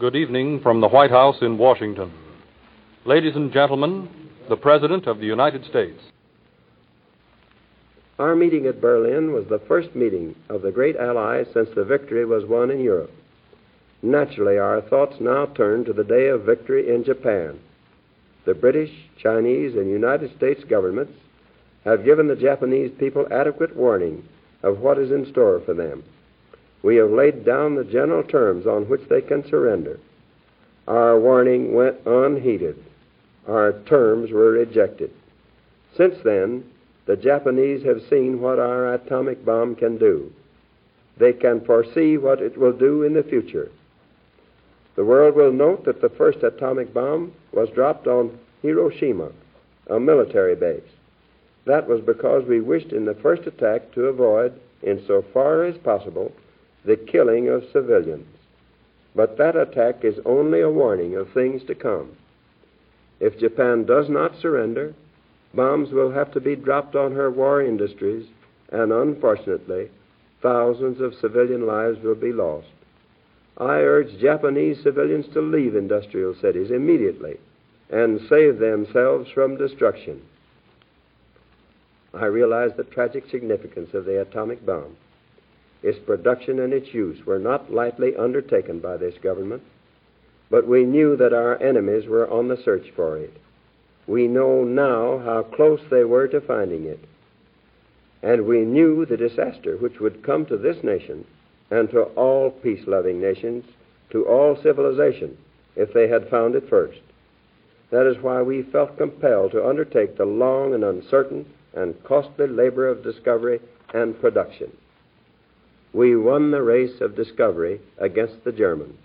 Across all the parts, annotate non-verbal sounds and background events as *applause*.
Good evening from the White House in Washington. Ladies and gentlemen, the President of the United States. Our meeting at Berlin was the first meeting of the great allies since the victory was won in Europe. Naturally, our thoughts now turn to the day of victory in Japan. The British, Chinese, and United States governments have given the Japanese people adequate warning of what is in store for them. We have laid down the general terms on which they can surrender. Our warning went unheeded. Our terms were rejected. Since then, the Japanese have seen what our atomic bomb can do. They can foresee what it will do in the future. The world will note that the first atomic bomb was dropped on Hiroshima, a military base. That was because we wished in the first attack to avoid, insofar as possible, the killing of civilians. But that attack is only a warning of things to come. If Japan does not surrender, bombs will have to be dropped on her war industries, and unfortunately, thousands of civilian lives will be lost. I urge Japanese civilians to leave industrial cities immediately and save themselves from destruction. I realize the tragic significance of the atomic bomb. Its production and its use were not lightly undertaken by this government, but we knew that our enemies were on the search for it. We know now how close they were to finding it. And we knew the disaster which would come to this nation and to all peace loving nations, to all civilization, if they had found it first. That is why we felt compelled to undertake the long and uncertain and costly labor of discovery and production. We won the race of discovery against the Germans.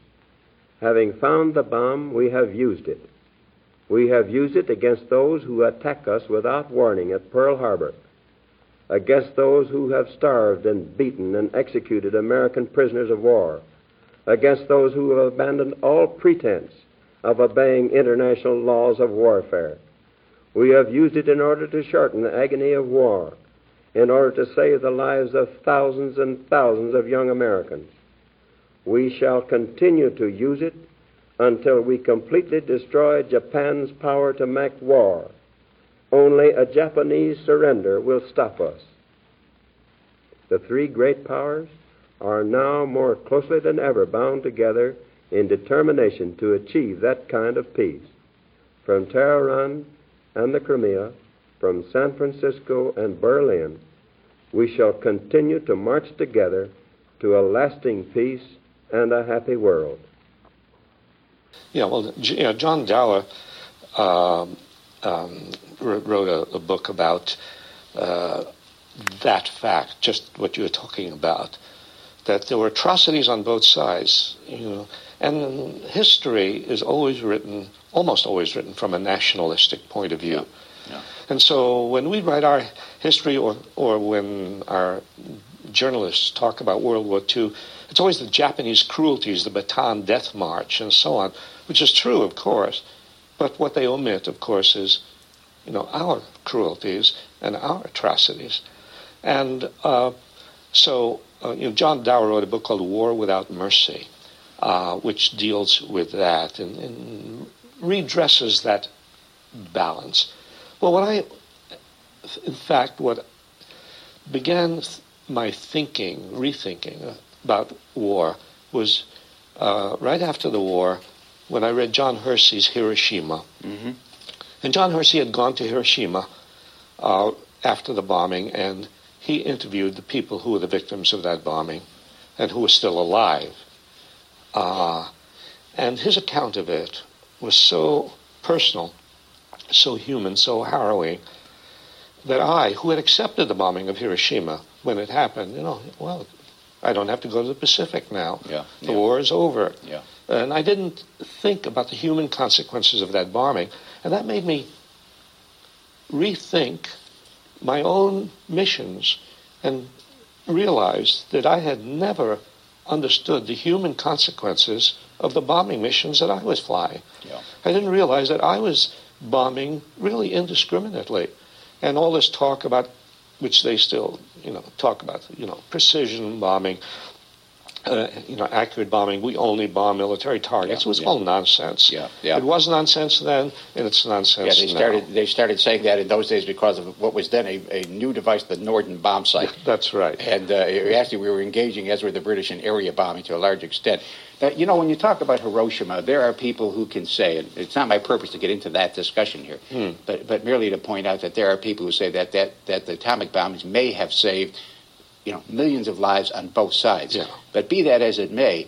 Having found the bomb, we have used it. We have used it against those who attack us without warning at Pearl Harbor, against those who have starved and beaten and executed American prisoners of war, against those who have abandoned all pretense of obeying international laws of warfare. We have used it in order to shorten the agony of war, in order to save the lives of thousands and thousands of young Americans. We shall continue to use it until we completely destroy Japan's power to make war. Only a Japanese surrender will stop us. The three great powers are now more closely than ever bound together in determination to achieve that kind of peace. From Tehran and the Crimea, from San Francisco and Berlin, we shall continue to march together to a lasting peace and a happy world. Yeah, well, you know, John Dower uh, um, wrote a, a, book about uh, that fact, just what you were talking about, that there were atrocities on both sides, you know, and history is always written, almost always written from a nationalistic point of view. Yeah. Yeah. And so when we write our history or, or when our journalists talk about World War II, it's always the Japanese cruelties, the Bataan Death March, and so on, which is true, of course. But what they omit, of course, is you know our cruelties and our atrocities. And uh, so, uh, you know, John Dower wrote a book called War Without Mercy, uh, which deals with that and, and redresses that balance. Well, what I, in fact, what began my thinking, rethinking about war was uh, right after the war when I read John Hersey's Hiroshima. Mm-hmm. And John Hersey had gone to Hiroshima uh, after the bombing, and he interviewed the people who were the victims of that bombing and who were still alive. Uh, and his account of it was so personal so human, so harrowing, that I, who had accepted the bombing of Hiroshima when it happened, you know, well, I don't have to go to the Pacific now. Yeah. The yeah. war is over. Yeah. And I didn't think about the human consequences of that bombing. And that made me rethink my own missions and realize that I had never understood the human consequences of the bombing missions that I was flying. Yeah. I didn't realize that I was bombing really indiscriminately. And all this talk about, which they still, you know, talk about, you know, precision bombing, uh, you know, accurate bombing. We only bomb military targets. Yeah, it was yeah. all nonsense. Yeah, yeah. It was nonsense then, and it's nonsense Yeah, they started. Now. They started saying that in those days because of what was then a, a new device, the Norden bombsight. That's right. And uh, actually, we were engaging, as were the British, in area bombing to a large extent. Now, you know, when you talk about Hiroshima, there are people who can say, and it's not my purpose to get into that discussion here, hmm. but but merely to point out that there are people who say that that that the atomic bombs may have saved you know, millions of lives on both sides. Yeah. But be that as it may,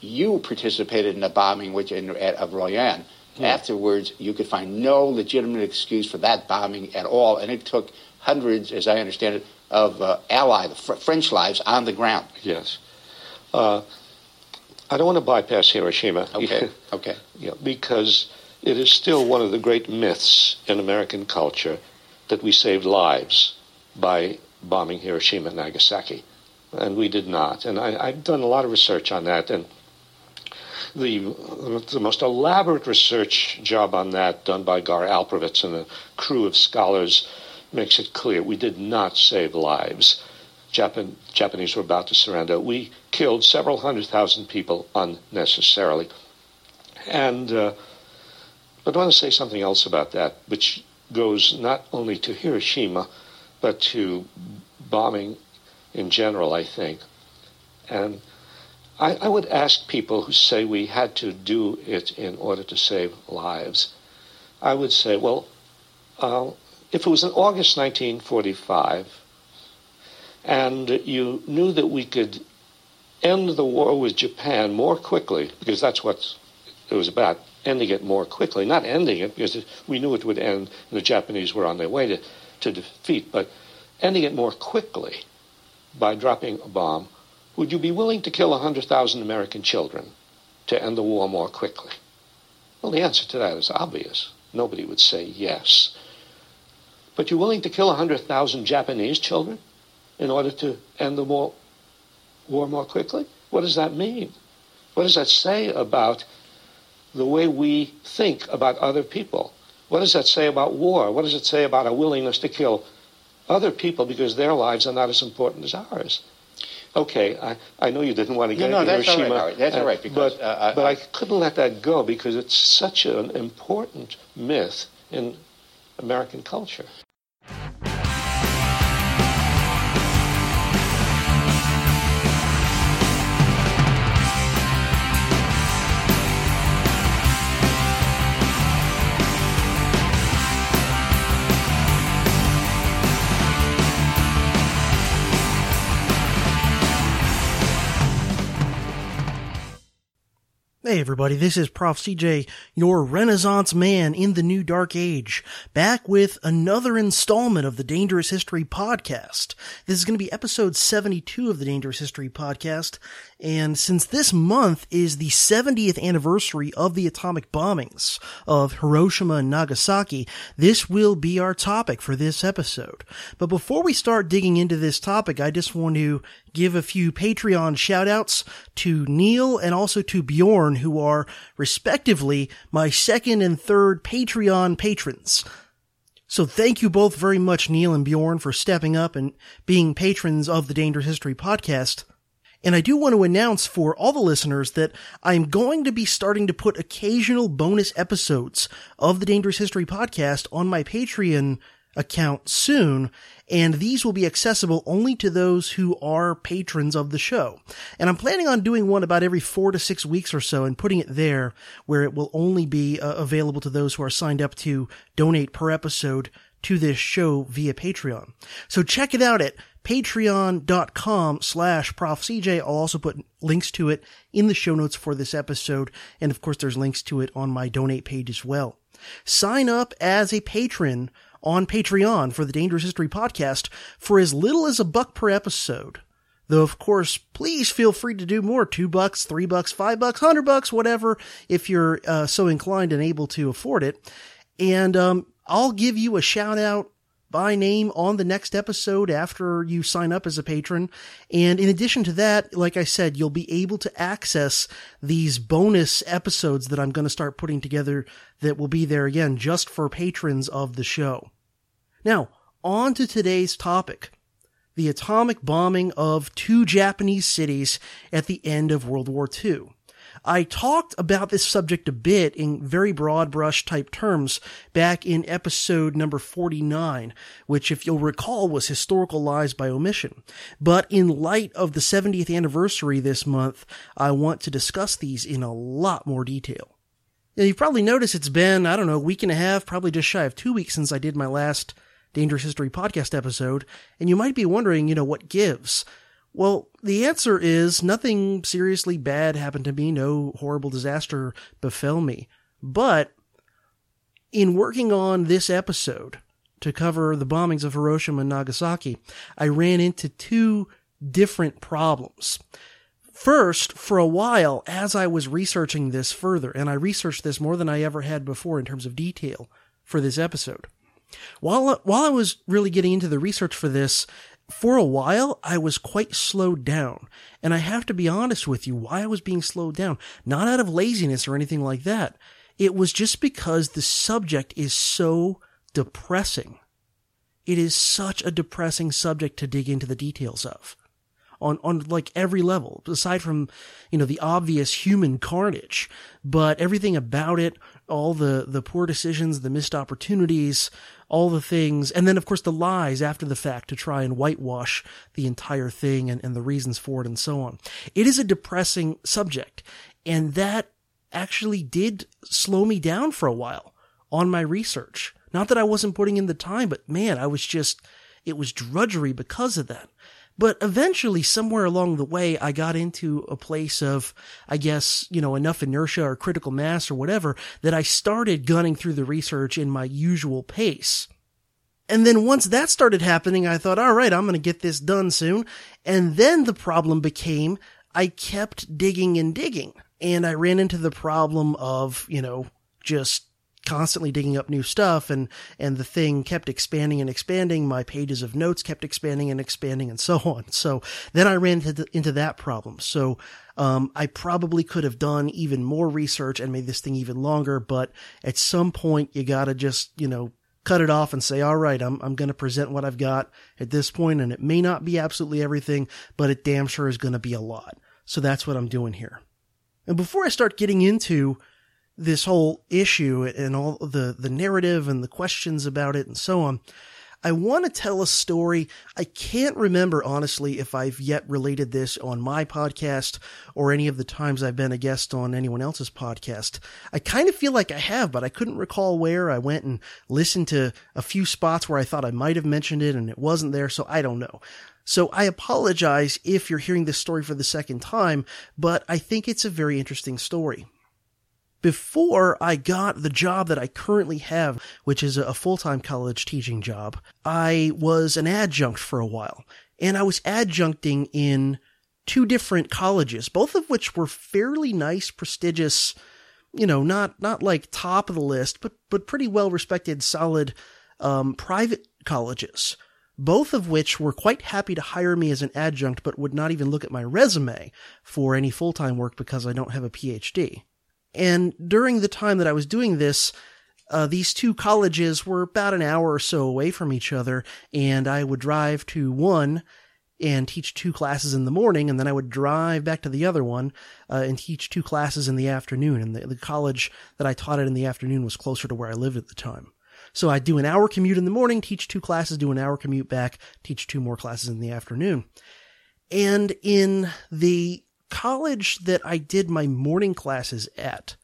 you participated in the bombing which in, at, of Royan. Hmm. Afterwards, you could find no legitimate excuse for that bombing at all, and it took hundreds, as I understand it, of uh, Allied fr- French lives on the ground. Yes. Uh, I don't want to bypass Hiroshima. Okay. *laughs* okay. Yeah, because it is still one of the great myths in American culture that we saved lives by bombing Hiroshima and Nagasaki. And we did not. And I, have done a lot of research on that. And the, the most elaborate research job on that, done by Gar Alperovitz and a crew of scholars, makes it clear we did not save lives. Japan, Japanese were about to surrender. We killed several hundred thousand people unnecessarily. And uh, but I want to say something else about that, which goes not only to Hiroshima, but to bombing in general, I think. And I, I, would ask people who say we had to do it in order to save lives. I would say, well, uh, if it was in August 1945 and you knew that we could end the war with Japan more quickly, because that's what it was about, ending it more quickly, not ending it because we knew it would end and the Japanese were on their way to to defeat, but ending it more quickly by dropping a bomb, would you be willing to kill 100,000 American children to end the war more quickly? Well, the answer to that is obvious. Nobody would say yes. But you're willing to kill 100,000 Japanese children in order to end the war, war more quickly? What does that mean? What does that say about the way we think about other people? What does that say about war? What does it say about our willingness to kill other people because their lives are not as important as ours? Okay, I, I know you didn't want to get no, into no, that's Hiroshima. All right, That's all right. Because, but, uh, but I, I couldn't let that go because it's such an important myth in American culture. Hey everybody, this is Prof. CJ, your Renaissance man in the new dark age, back with another installment of the Dangerous History podcast. This is going to be episode 72 of the Dangerous History podcast, and since this month is the 70th anniversary of the atomic bombings of Hiroshima and Nagasaki, this will be our topic for this episode. But before we start digging into this topic, I just want to give a few Patreon shoutouts to Neil and also to Bjorn, who are respectively my second and third Patreon patrons. So thank you both very much, Neil and Bjorn, for stepping up and being patrons of the Dangerous History podcast. And I do want to announce for all the listeners that I'm going to be starting to put occasional bonus episodes of the Dangerous History podcast on my Patreon account soon, and these will be accessible only to those who are patrons of the show. And I'm planning on doing one about every four to six weeks or so and putting it there where it will only be uh, available to those who are signed up to donate per episode to this show via Patreon. So check it out at patreon.com slash profcj. I'll also put links to it in the show notes for this episode. And of course, there's links to it on my donate page as well. Sign up as a patron on Patreon for the Dangerous History podcast for as little as a buck per episode. Though of course, please feel free to do more. Two bucks, three bucks, five bucks, hundred bucks, whatever, if you're uh, so inclined and able to afford it. And um, I'll give you a shout out by name on the next episode after you sign up as a patron. And in addition to that, like I said, you'll be able to access these bonus episodes that I'm going to start putting together that will be there again just for patrons of the show. Now, on to today's topic. The atomic bombing of two Japanese cities at the end of World War II. I talked about this subject a bit in very broad brush type terms back in episode number 49, which if you'll recall was historical lies by omission. But in light of the 70th anniversary this month, I want to discuss these in a lot more detail. Now, you've probably noticed it's been, I don't know, a week and a half, probably just shy of two weeks since I did my last Dangerous History podcast episode, and you might be wondering, you know, what gives? Well, the answer is nothing seriously bad happened to me. No horrible disaster befell me. But in working on this episode to cover the bombings of Hiroshima and Nagasaki, I ran into two different problems. First, for a while, as I was researching this further, and I researched this more than I ever had before in terms of detail for this episode. While, uh, while I was really getting into the research for this, for a while, I was quite slowed down. And I have to be honest with you, why I was being slowed down, not out of laziness or anything like that. It was just because the subject is so depressing. It is such a depressing subject to dig into the details of. On, on like every level, aside from, you know, the obvious human carnage, but everything about it, all the, the poor decisions, the missed opportunities, all the things, and then of course the lies after the fact to try and whitewash the entire thing and, and the reasons for it and so on. It is a depressing subject, and that actually did slow me down for a while on my research. Not that I wasn't putting in the time, but man, I was just, it was drudgery because of that. But eventually, somewhere along the way, I got into a place of, I guess, you know, enough inertia or critical mass or whatever that I started gunning through the research in my usual pace. And then once that started happening, I thought, all right, I'm going to get this done soon. And then the problem became I kept digging and digging and I ran into the problem of, you know, just constantly digging up new stuff and, and the thing kept expanding and expanding. My pages of notes kept expanding and expanding and so on. So then I ran into, into that problem. So, um, I probably could have done even more research and made this thing even longer, but at some point you gotta just, you know, cut it off and say, all right, I'm, I'm to present what I've got at this point, and it may not be absolutely everything, but it damn sure is to be a lot. So that's what I'm doing here. And before I start getting into this whole issue and all the, the narrative and the questions about it and so on, I want to tell a story. I can't remember honestly if I've yet related this on my podcast or any of the times I've been a guest on anyone else's podcast. I kind of feel like I have, but I couldn't recall where. I went and listened to a few spots where I thought I might have mentioned it and it wasn't there, so I don't know. So I apologize if you're hearing this story for the second time, but I think it's a very interesting story before I got the job that I currently have, which is a full-time college teaching job, I was an adjunct for a while. And I was adjuncting in two different colleges, both of which were fairly nice, prestigious, you know, not, not like top of the list, but, but pretty well respected, solid, um, private colleges. Both of which were quite happy to hire me as an adjunct, but would not even look at my resume for any full-time work because I don't have a PhD. And during the time that I was doing this, uh, these two colleges were about an hour or so away from each other, and I would drive to one and teach two classes in the morning, and then I would drive back to the other one uh, and teach two classes in the afternoon. And the, the college that I taught at in the afternoon was closer to where I lived at the time. So I'd do an hour commute in the morning, teach two classes, do an hour commute back, teach two more classes in the afternoon. And in the college that I did my morning classes at,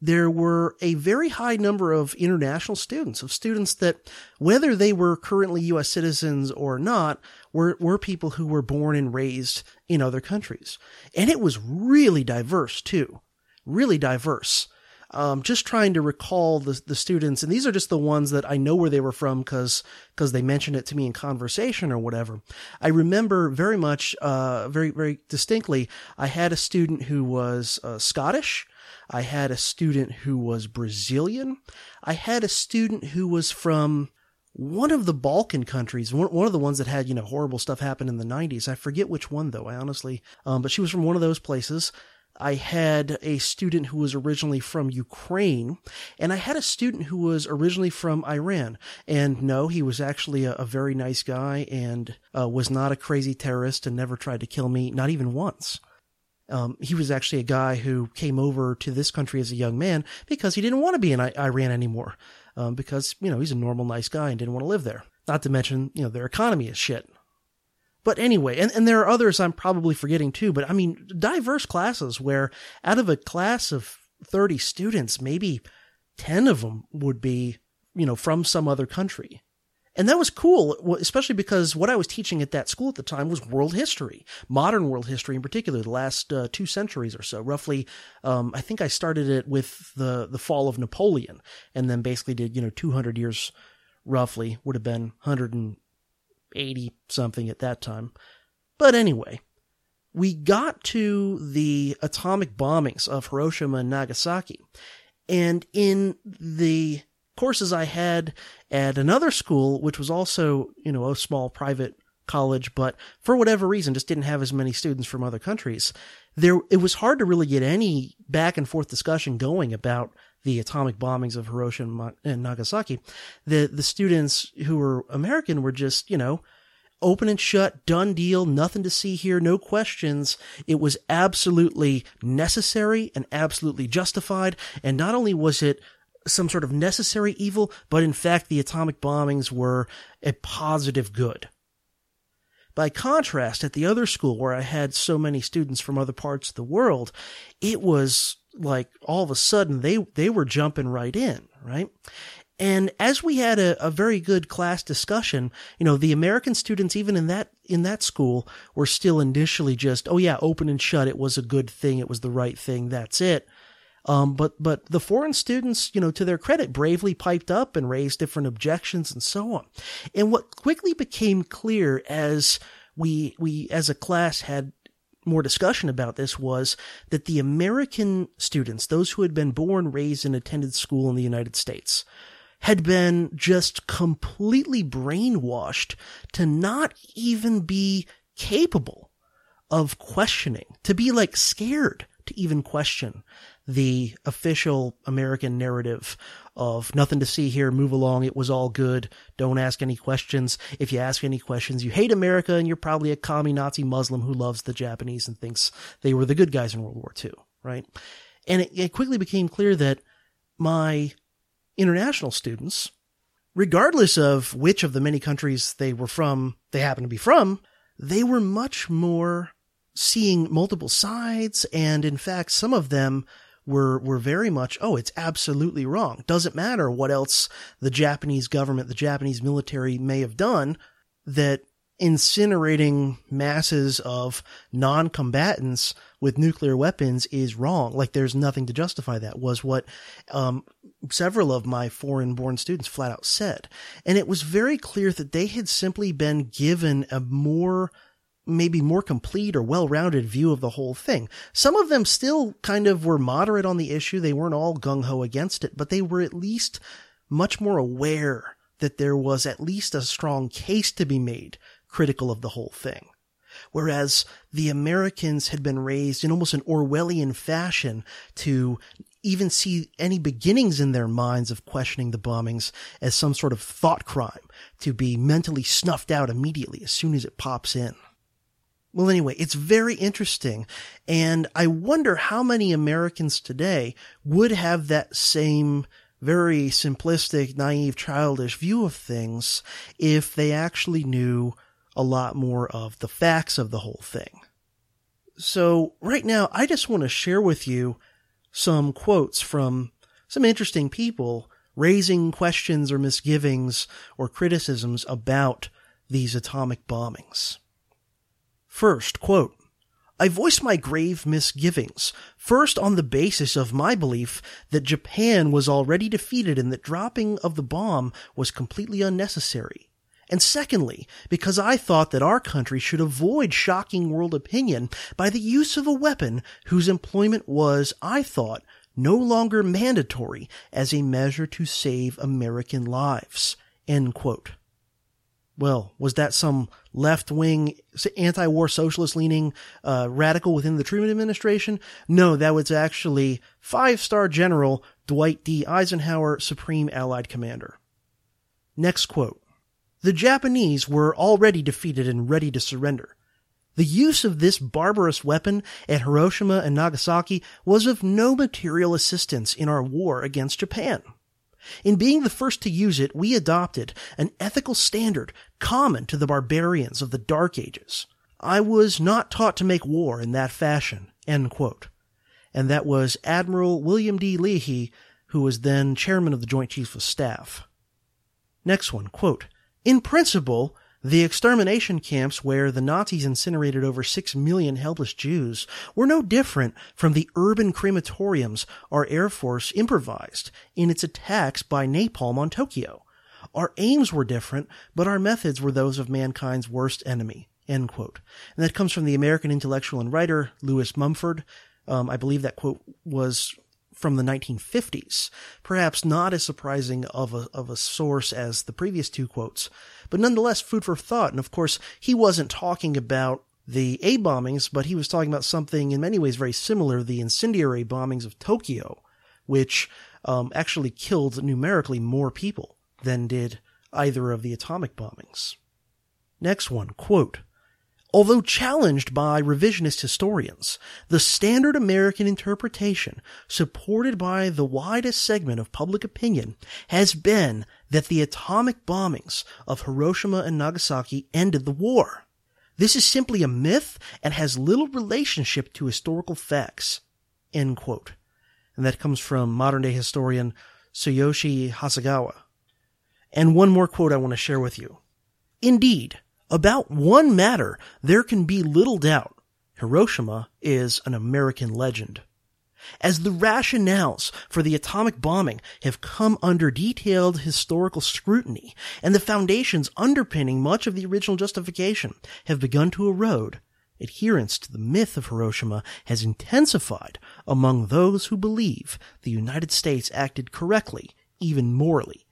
there were a very high number of international students, of students that, whether they were currently U.S. citizens or not, were, were people who were born and raised in other countries. And it was really diverse too. Really diverse. Um, just trying to recall the, the students, and these are just the ones that I know where they were from because because they mentioned it to me in conversation or whatever. I remember very much, uh, very very distinctly. I had a student who was uh, Scottish. I had a student who was Brazilian. I had a student who was from one of the Balkan countries, one, of the ones that had, you know, horrible stuff happen in the 90s. I forget which one though, I honestly, um, but she was from one of those places. I had a student who was originally from Ukraine, and I had a student who was originally from Iran. And no, he was actually a, a very nice guy and uh, was not a crazy terrorist and never tried to kill me, not even once. Um, he was actually a guy who came over to this country as a young man because he didn't want to be in I- Iran anymore. Um, because, you know, he's a normal, nice guy and didn't want to live there. Not to mention, you know, their economy is shit. But anyway, and, and there are others I'm probably forgetting too, but I mean, diverse classes where out of a class of 30 students, maybe 10 of them would be, you know, from some other country. And that was cool, especially because what I was teaching at that school at the time was world history, modern world history in particular, the last uh, two centuries or so. Roughly, um, I think I started it with the the fall of Napoleon, and then basically did you know 200 years, roughly would have been 180 something at that time. But anyway, we got to the atomic bombings of Hiroshima and Nagasaki, and in the courses I had at another school, which was also, you know, a small private college, but for whatever reason just didn't have as many students from other countries. There, it was hard to really get any back and forth discussion going about the atomic bombings of Hiroshima and Nagasaki. The, the students who were American were just, you know, open and shut, done deal, nothing to see here, no questions. It was absolutely necessary and absolutely justified. And not only was it some sort of necessary evil, but in fact, the atomic bombings were a positive good. By contrast, at the other school where I had so many students from other parts of the world, it was like all of a sudden they, they were jumping right in, right? And as we had a, a very good class discussion, you know, the American students, even in that, in that school, were still initially just, oh yeah, open and shut. It was a good thing. It was the right thing. That's it. Um, but but the foreign students, you know, to their credit, bravely piped up and raised different objections and so on. And what quickly became clear as we we as a class had more discussion about this was that the American students, those who had been born, raised, and attended school in the United States, had been just completely brainwashed to not even be capable of questioning, to be like scared to even question the official American narrative of nothing to see here, move along, it was all good, don't ask any questions. If you ask any questions, you hate America and you're probably a commie Nazi Muslim who loves the Japanese and thinks they were the good guys in World War II, right? And it, it quickly became clear that my international students, regardless of which of the many countries they were from, they happened to be from, they were much more seeing multiple sides. And in fact, some of them were were very much oh it's absolutely wrong. Doesn't matter what else the Japanese government the Japanese military may have done that incinerating masses of non-combatants with nuclear weapons is wrong. Like there's nothing to justify that was what um, several of my foreign born students flat out said. And it was very clear that they had simply been given a more maybe more complete or well-rounded view of the whole thing. Some of them still kind of were moderate on the issue. They weren't all gung-ho against it, but they were at least much more aware that there was at least a strong case to be made critical of the whole thing. Whereas the Americans had been raised in almost an Orwellian fashion to even see any beginnings in their minds of questioning the bombings as some sort of thought crime to be mentally snuffed out immediately as soon as it pops in. Well, anyway, it's very interesting. And I wonder how many Americans today would have that same very simplistic, naive, childish view of things if they actually knew a lot more of the facts of the whole thing. So right now, I just want to share with you some quotes from some interesting people raising questions or misgivings or criticisms about these atomic bombings. First, quote, I voiced my grave misgivings, first on the basis of my belief that Japan was already defeated and that dropping of the bomb was completely unnecessary. And secondly, because I thought that our country should avoid shocking world opinion by the use of a weapon whose employment was, I thought, no longer mandatory as a measure to save American lives. End quote well, was that some left wing, anti war socialist leaning uh, radical within the Truman administration? No, that was actually five star general Dwight D. Eisenhower, Supreme Allied Commander. Next quote The Japanese were already defeated and ready to surrender. The use of this barbarous weapon at Hiroshima and Nagasaki was of no material assistance in our war against Japan. In being the first to use it, we adopted an ethical standard common to the barbarians of the Dark Ages. I was not taught to make war in that fashion. And that was Admiral William D. Leahy, who was then chairman of the Joint Chiefs of Staff. Next one, quote, In principle, the extermination camps where the Nazis incinerated over six million helpless Jews were no different from the urban crematoriums our Air Force improvised in its attacks by napalm on Tokyo. Our aims were different, but our methods were those of mankind's worst enemy. End quote. And that comes from the American intellectual and writer Lewis Mumford. Um, I believe that quote was from the 1950s, perhaps not as surprising of a, of a source as the previous two quotes, but nonetheless food for thought. And of course, he wasn't talking about the A bombings, but he was talking about something in many ways very similar, the incendiary bombings of Tokyo, which um, actually killed numerically more people than did either of the atomic bombings. Next one, quote, Although challenged by revisionist historians, the standard American interpretation, supported by the widest segment of public opinion, has been that the atomic bombings of Hiroshima and Nagasaki ended the war. This is simply a myth and has little relationship to historical facts. End quote. And that comes from modern day historian Tsuyoshi Hasegawa. And one more quote I want to share with you. Indeed, about one matter, there can be little doubt. Hiroshima is an American legend. As the rationales for the atomic bombing have come under detailed historical scrutiny, and the foundations underpinning much of the original justification have begun to erode, adherence to the myth of Hiroshima has intensified among those who believe the United States acted correctly, even morally.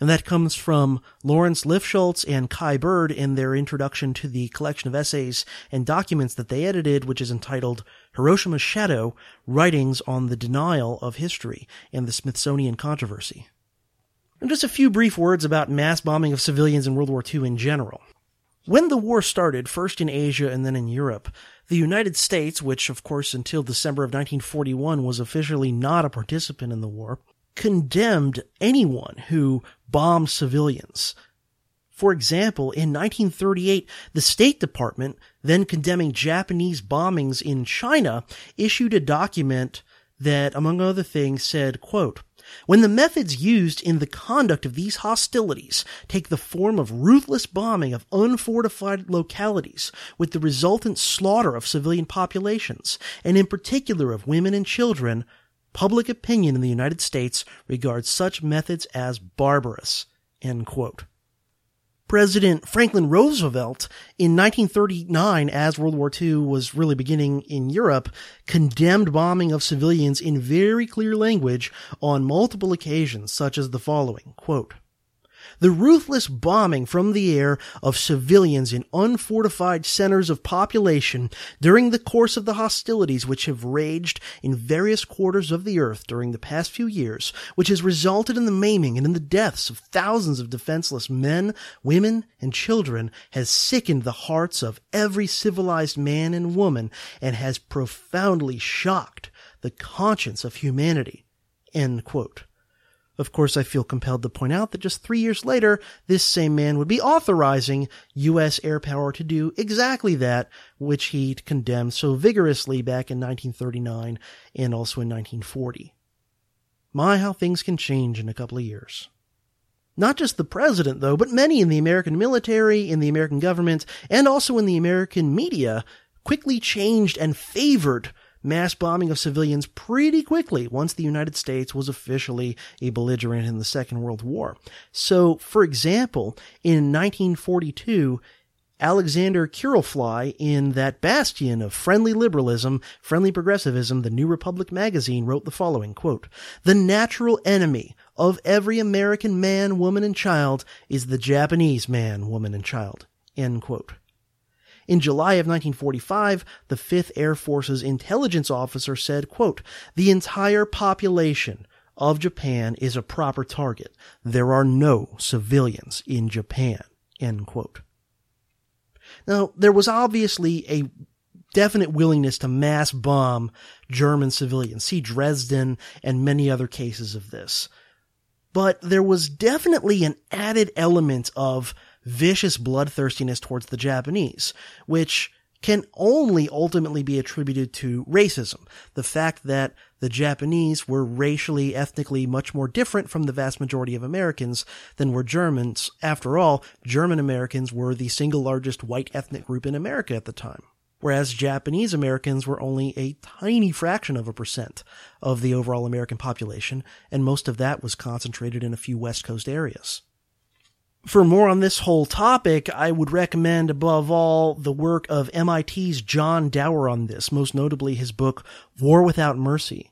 And that comes from Lawrence Lifschultz and Kai Bird in their introduction to the collection of essays and documents that they edited, which is entitled Hiroshima's Shadow Writings on the Denial of History and the Smithsonian Controversy. And just a few brief words about mass bombing of civilians in World War II in general. When the war started, first in Asia and then in Europe, the United States, which of course until December of 1941 was officially not a participant in the war, condemned anyone who bombed civilians. For example, in 1938, the State Department, then condemning Japanese bombings in China, issued a document that, among other things, said, quote, when the methods used in the conduct of these hostilities take the form of ruthless bombing of unfortified localities with the resultant slaughter of civilian populations, and in particular of women and children, Public opinion in the United States regards such methods as barbarous. President Franklin Roosevelt in 1939, as World War II was really beginning in Europe, condemned bombing of civilians in very clear language on multiple occasions, such as the following, quote, the ruthless bombing from the air of civilians in unfortified centers of population during the course of the hostilities which have raged in various quarters of the earth during the past few years, which has resulted in the maiming and in the deaths of thousands of defenseless men, women, and children, has sickened the hearts of every civilized man and woman and has profoundly shocked the conscience of humanity. End quote. Of course, I feel compelled to point out that just three years later, this same man would be authorizing U.S. air power to do exactly that, which he condemned so vigorously back in 1939 and also in 1940. My, how things can change in a couple of years. Not just the president, though, but many in the American military, in the American government, and also in the American media quickly changed and favored mass bombing of civilians pretty quickly once the United States was officially a belligerent in the Second World War. So, for example, in 1942, Alexander Kiralfy in that bastion of friendly liberalism, friendly progressivism, the New Republic magazine wrote the following quote, The natural enemy of every American man, woman, and child is the Japanese man, woman, and child. End quote. In July of 1945, the 5th Air Force's intelligence officer said, quote, The entire population of Japan is a proper target. There are no civilians in Japan. End quote. Now, there was obviously a definite willingness to mass bomb German civilians. See Dresden and many other cases of this. But there was definitely an added element of vicious bloodthirstiness towards the Japanese, which can only ultimately be attributed to racism. The fact that the Japanese were racially, ethnically much more different from the vast majority of Americans than were Germans. After all, German Americans were the single largest white ethnic group in America at the time. Whereas Japanese Americans were only a tiny fraction of a percent of the overall American population, and most of that was concentrated in a few West Coast areas. For more on this whole topic, I would recommend above all the work of MIT's John Dower on this, most notably his book War Without Mercy.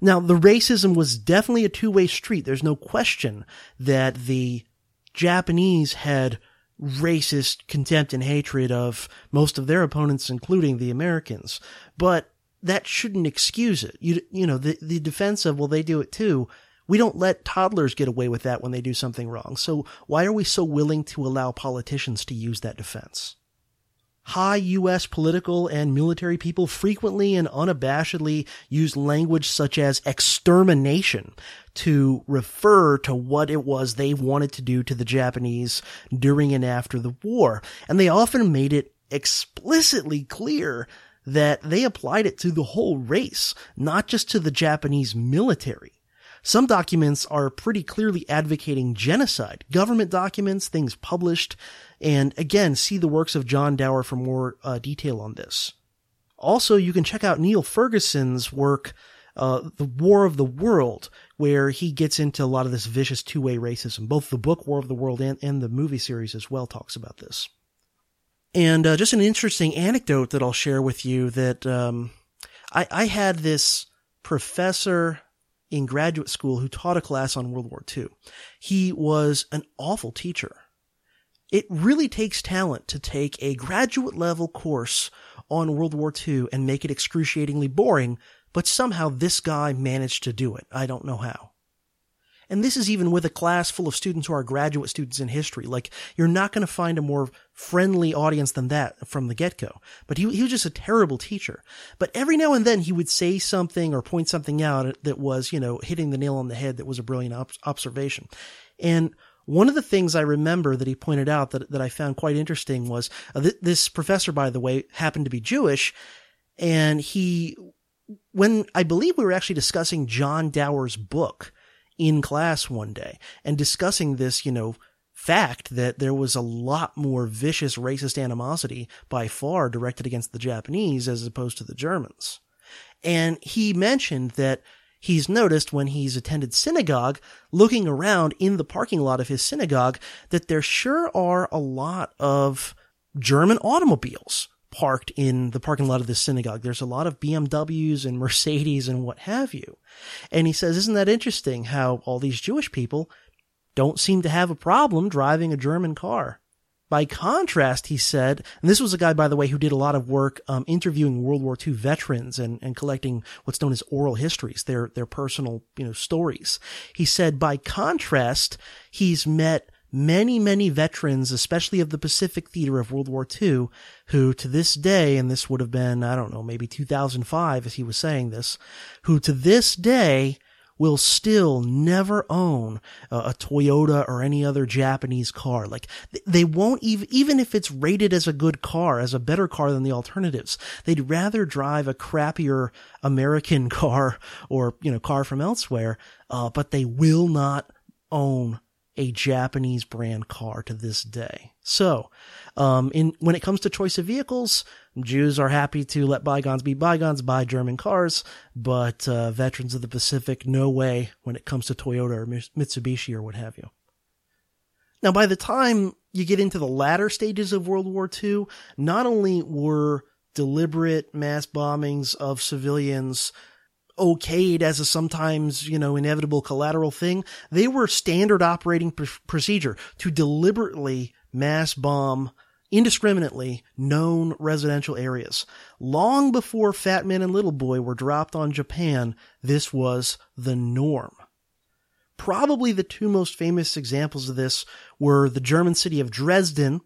Now, the racism was definitely a two-way street. There's no question that the Japanese had racist contempt and hatred of most of their opponents, including the Americans. But that shouldn't excuse it. You, you know, the, the defense of, well, they do it too we don't let toddlers get away with that when they do something wrong. So why are we so willing to allow politicians to use that defense? High U.S. political and military people frequently and unabashedly use language such as extermination to refer to what it was they wanted to do to the Japanese during and after the war. And they often made it explicitly clear that they applied it to the whole race, not just to the Japanese military. Some documents are pretty clearly advocating genocide. Government documents, things published, and again, see the works of John Dower for more uh, detail on this. Also, you can check out Niall Ferguson's work, uh, The War of the World, where he gets into a lot of this vicious two-way racism. Both the book War of the World and, and the movie series as well talks about this. And uh, just an interesting anecdote that I'll share with you that um, I, I had this professor in graduate school who taught a class on World War II. He was an awful teacher. It really takes talent to take a graduate level course on World War II and make it excruciatingly boring, but somehow this guy managed to do it. I don't know how. And this is even with a class full of students who are graduate students in history. Like, you're not going to find a more friendly audience than that from the get-go. But he, he was just a terrible teacher. But every now and then he would say something or point something out that was, you know, hitting the nail on the head that was a brilliant op- observation. And one of the things I remember that he pointed out that, that I found quite interesting was uh, th- this professor, by the way, happened to be Jewish. And he, when I believe we were actually discussing John Dower's book, in class one day and discussing this, you know, fact that there was a lot more vicious racist animosity by far directed against the Japanese as opposed to the Germans. And he mentioned that he's noticed when he's attended synagogue, looking around in the parking lot of his synagogue, that there sure are a lot of German automobiles parked in the parking lot of the synagogue. There's a lot of BMWs and Mercedes and what have you. And he says, isn't that interesting how all these Jewish people don't seem to have a problem driving a German car? By contrast, he said, and this was a guy, by the way, who did a lot of work um, interviewing World War II veterans and, and collecting what's known as oral histories, their their personal you know stories. He said, by contrast, he's met many, many veterans, especially of the Pacific theater of World War II, who to this day, and this would have been, I don't know, maybe 2005 as he was saying this, who to this day will still never own a, a, Toyota or any other Japanese car. Like they won't even, even if it's rated as a good car, as a better car than the alternatives, they'd rather drive a crappier American *laughs* car or, you know, car from elsewhere, uh, but they will not own a Japanese brand car to this day. So, um, in, when it comes to choice of vehicles, Jews are happy to let bygones be bygones, buy German cars, but, uh, veterans of the Pacific, no way when it comes to Toyota or Mitsubishi or what have you. Now, by the time you get into the latter stages of World War II, not only were deliberate mass bombings of civilians okayed as a sometimes, you know, inevitable collateral thing. They were standard operating pr- procedure to deliberately mass bomb indiscriminately known residential areas. Long before Fat Man and Little Boy were dropped on Japan, this was the norm. Probably the two most famous examples of this were the German city of Dresden,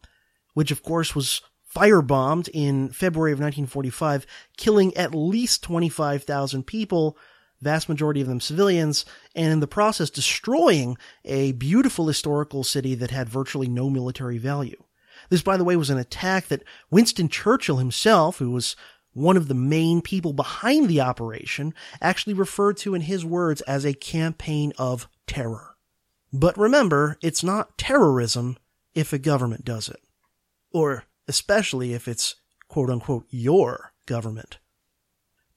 which of course was firebombed in February of 1945, killing at least 25,000 people, vast majority of them civilians, and in the process destroying a beautiful historical city that had virtually no military value. This, by the way, was an attack that Winston Churchill himself, who was one of the main people behind the operation, actually referred to in his words as a campaign of terror. But remember, it's not terrorism if a government does it. Or especially if it's quote unquote your government.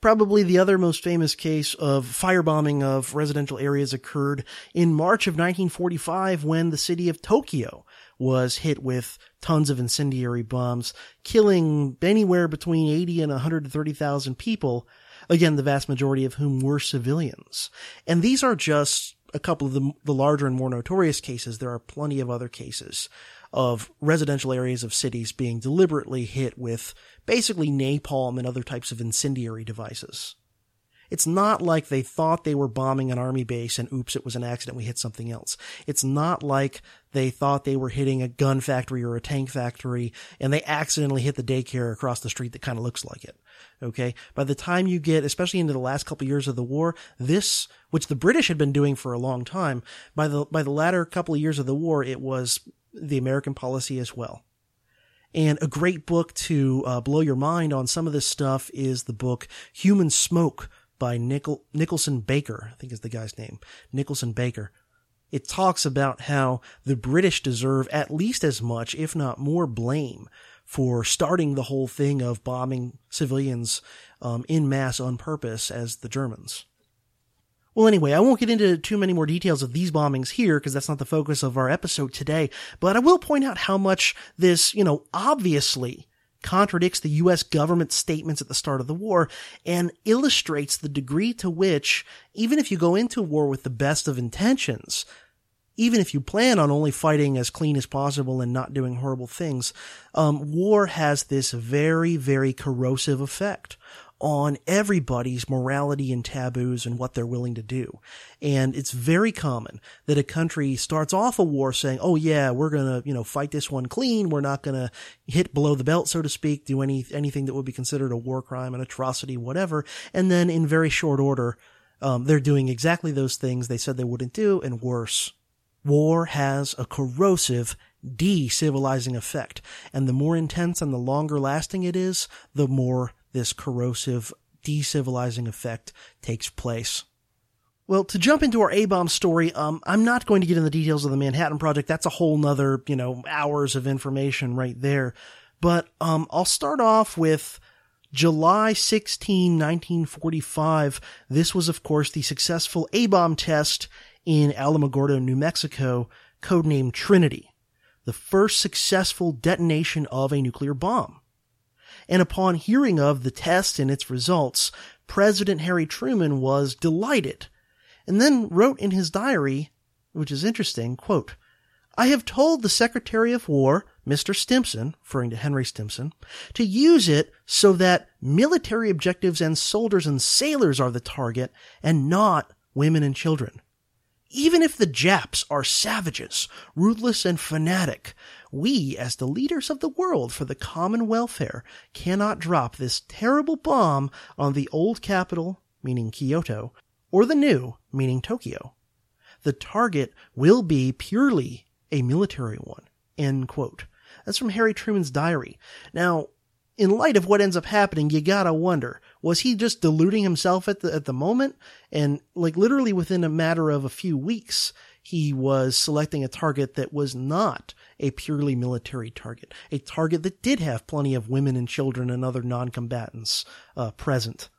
Probably the other most famous case of firebombing of residential areas occurred in March of 1945 when the city of Tokyo was hit with tons of incendiary bombs, killing anywhere between 80 and 130,000 people, again, the vast majority of whom were civilians. And these are just a couple of the, the larger and more notorious cases. There are plenty of other cases of residential areas of cities being deliberately hit with basically napalm and other types of incendiary devices. It's not like they thought they were bombing an army base and oops, it was an accident, we hit something else. It's not like they thought they were hitting a gun factory or a tank factory and they accidentally hit the daycare across the street that kind of looks like it. Okay. By the time you get, especially into the last couple of years of the war, this, which the British had been doing for a long time, by the, by the latter couple of years of the war, it was the American policy as well. And a great book to uh, blow your mind on some of this stuff is the book Human Smoke by Nichol- Nicholson Baker, I think is the guy's name. Nicholson Baker. It talks about how the British deserve at least as much, if not more, blame for starting the whole thing of bombing civilians um, in mass on purpose as the Germans. Well, anyway, I won't get into too many more details of these bombings here because that's not the focus of our episode today, but I will point out how much this, you know, obviously contradicts the US government statements at the start of the war and illustrates the degree to which, even if you go into war with the best of intentions, even if you plan on only fighting as clean as possible and not doing horrible things, um, war has this very, very corrosive effect on everybody's morality and taboos and what they're willing to do. And it's very common that a country starts off a war saying, oh yeah, we're gonna, you know, fight this one clean. We're not gonna hit below the belt, so to speak, do any, anything that would be considered a war crime, an atrocity, whatever. And then in very short order, um, they're doing exactly those things they said they wouldn't do and worse. War has a corrosive, de-civilizing effect. And the more intense and the longer lasting it is, the more this corrosive, decivilizing effect takes place. Well, to jump into our A-bomb story, um, I'm not going to get into the details of the Manhattan Project. That's a whole nother, you know, hours of information right there. But, um, I'll start off with July 16, 1945. This was, of course, the successful A-bomb test in Alamogordo, New Mexico, codenamed Trinity. The first successful detonation of a nuclear bomb and upon hearing of the test and its results, President Harry Truman was delighted, and then wrote in his diary, which is interesting, quote, I have told the Secretary of War, Mr. Stimson, referring to Henry Stimson, to use it so that military objectives and soldiers and sailors are the target and not women and children. Even if the Japs are savages, ruthless and fanatic, we, as the leaders of the world for the common welfare, cannot drop this terrible bomb on the old capital, meaning Kyoto, or the new, meaning Tokyo. The target will be purely a military one. End quote. That's from Harry Truman's diary. Now, in light of what ends up happening, you gotta wonder, was he just deluding himself at the, at the moment? And like literally within a matter of a few weeks, he was selecting a target that was not a purely military target, a target that did have plenty of women and children and other non-combatants uh, present.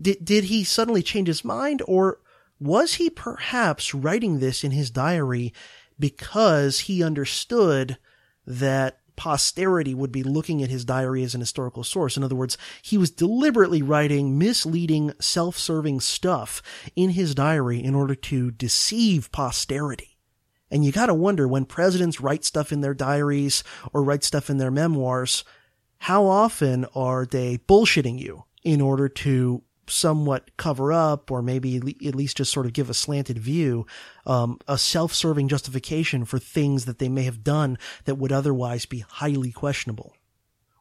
Did did he suddenly change his mind, or was he perhaps writing this in his diary because he understood that posterity would be looking at his diary as an historical source. In other words, he was deliberately writing misleading, self-serving stuff in his diary in order to deceive posterity. And you gotta wonder when presidents write stuff in their diaries or write stuff in their memoirs, how often are they bullshitting you in order to somewhat cover up or maybe at least just sort of give a slanted view, um, a self-serving justification for things that they may have done that would otherwise be highly questionable.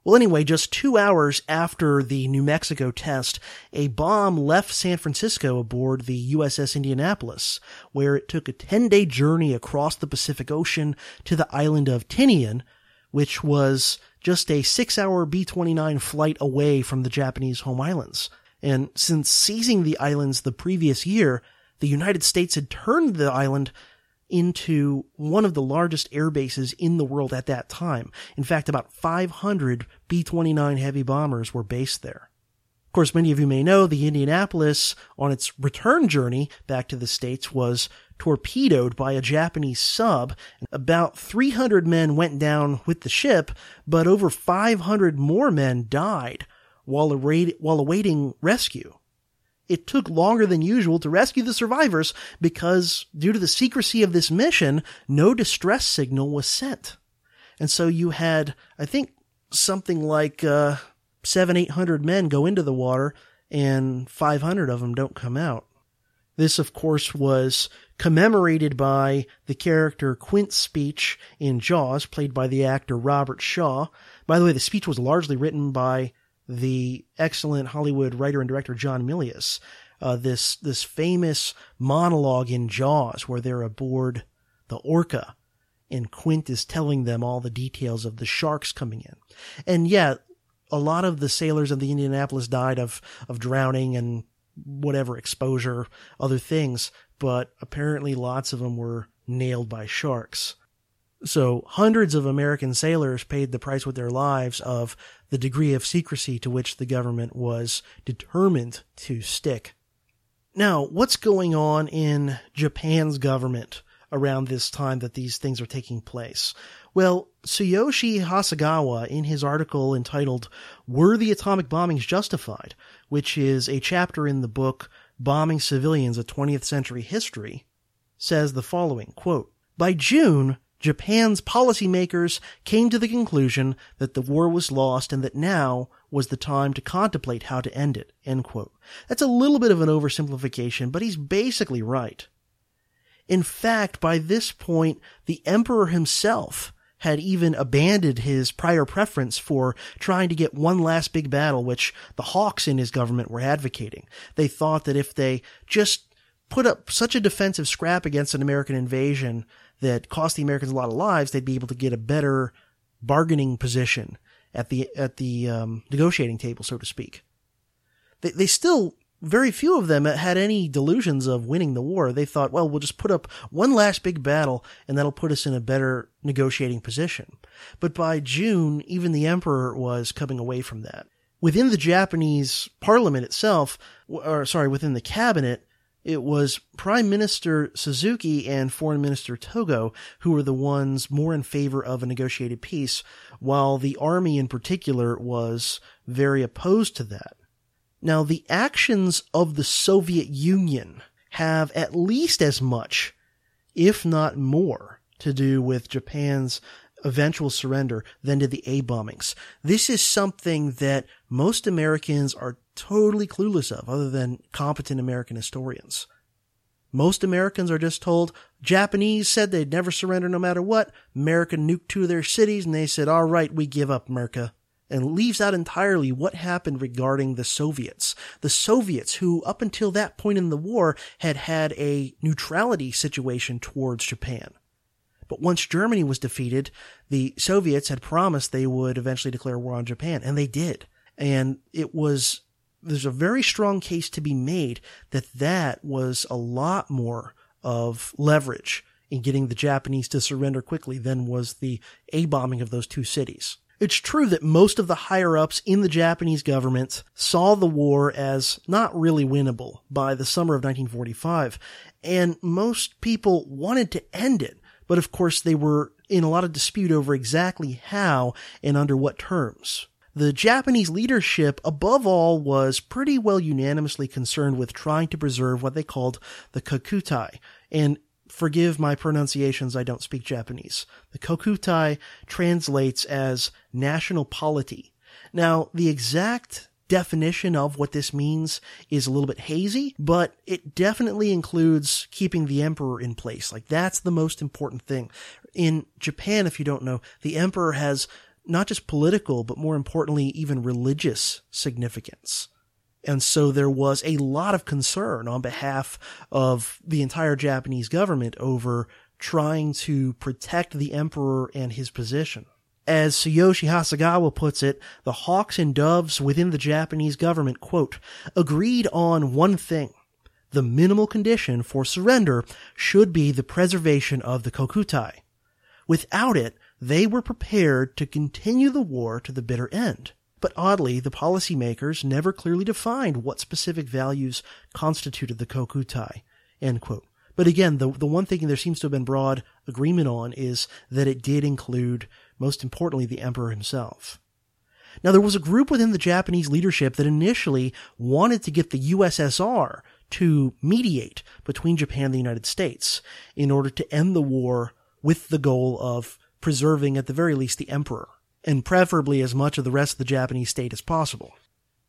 Well, anyway, just two hours after the New Mexico test, a bomb left San Francisco aboard the USS Indianapolis, where it took a 10 day journey across the Pacific Ocean to the island of Tinian, which was just a six hour B-29 flight away from the Japanese home islands. And since seizing the islands the previous year, the United States had turned the island into one of the largest air bases in the world at that time. In fact, about 500 B-29 heavy bombers were based there. Of course, many of you may know the Indianapolis on its return journey back to the States was torpedoed by a Japanese sub. About 300 men went down with the ship, but over 500 more men died while, while awaiting rescue. It took longer than usual to rescue the survivors because, due to the secrecy of this mission, no distress signal was sent. And so you had, I think, something like uh, seven, eight hundred men go into the water, and 500 of them don't come out. This, of course, was commemorated by the character Quint's speech in Jaws, played by the actor Robert Shaw. By the way, the speech was largely written by the excellent Hollywood writer and director John Milius. Uh, this this famous monologue in Jaws where they're aboard the Orca, and Quint is telling them all the details of the sharks coming in. And yeah, a lot of the sailors of the Indianapolis died of of drowning and whatever exposure, other things, but apparently lots of them were nailed by sharks. So hundreds of American sailors paid the price with their lives of the degree of secrecy to which the government was determined to stick. Now, what's going on in Japan's government around this time that these things are taking place? Well, Tsuyoshi Hasegawa, in his article entitled Were the Atomic Bombings Justified, which is a chapter in the book Bombing Civilians, a 20th Century History, says the following, quote, By June, Japan's policymakers came to the conclusion that the war was lost and that now was the time to contemplate how to end it. That's a little bit of an oversimplification, but he's basically right. In fact, by this point, the emperor himself had even abandoned his prior preference for trying to get one last big battle, which the hawks in his government were advocating. They thought that if they just put up such a defensive scrap against an American invasion that cost the Americans a lot of lives, they'd be able to get a better bargaining position at the at the um, negotiating table, so to speak. They they still very few of them had any delusions of winning the war. They thought, well, we'll just put up one last big battle and that'll put us in a better negotiating position. But by June, even the emperor was coming away from that. Within the Japanese parliament itself, or sorry, within the cabinet, it was Prime Minister Suzuki and Foreign Minister Togo who were the ones more in favor of a negotiated peace, while the army in particular was very opposed to that. Now, the actions of the Soviet Union have at least as much, if not more, to do with Japan's eventual surrender than did the A bombings. This is something that most Americans are totally clueless of, other than competent American historians. Most Americans are just told Japanese said they'd never surrender no matter what. America nuked two of their cities and they said, all right, we give up America. And leaves out entirely what happened regarding the Soviets. The Soviets, who up until that point in the war had had a neutrality situation towards Japan. But once Germany was defeated, the Soviets had promised they would eventually declare war on Japan, and they did. And it was there's a very strong case to be made that that was a lot more of leverage in getting the Japanese to surrender quickly than was the A bombing of those two cities. It's true that most of the higher ups in the Japanese government saw the war as not really winnable by the summer of 1945, and most people wanted to end it. But of course, they were in a lot of dispute over exactly how and under what terms. The Japanese leadership, above all, was pretty well unanimously concerned with trying to preserve what they called the Kokutai, and forgive my pronunciations, I don't speak Japanese. The Kokutai translates as national polity. Now, the exact definition of what this means is a little bit hazy, but it definitely includes keeping the emperor in place. Like that's the most important thing. In Japan, if you don't know, the emperor has not just political, but more importantly, even religious significance. And so there was a lot of concern on behalf of the entire Japanese government over trying to protect the emperor and his position. As Tsuyoshi Hasegawa puts it, the hawks and doves within the Japanese government, quote, agreed on one thing. The minimal condition for surrender should be the preservation of the Kokutai. Without it, they were prepared to continue the war to the bitter end. But oddly, the policymakers never clearly defined what specific values constituted the Kokutai. But again, the, the one thing there seems to have been broad agreement on is that it did include, most importantly, the emperor himself. Now, there was a group within the Japanese leadership that initially wanted to get the USSR to mediate between Japan and the United States in order to end the war with the goal of preserving, at the very least, the emperor and preferably as much of the rest of the Japanese state as possible.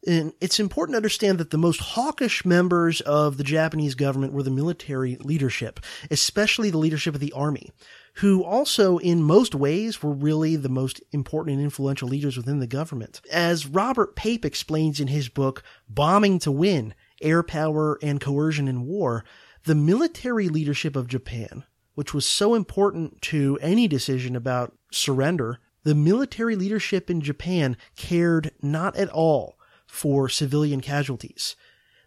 And it's important to understand that the most hawkish members of the Japanese government were the military leadership, especially the leadership of the army, who also in most ways were really the most important and influential leaders within the government. As Robert Pape explains in his book, Bombing to Win, Air Power and Coercion in War, the military leadership of Japan, which was so important to any decision about surrender the military leadership in Japan cared not at all for civilian casualties.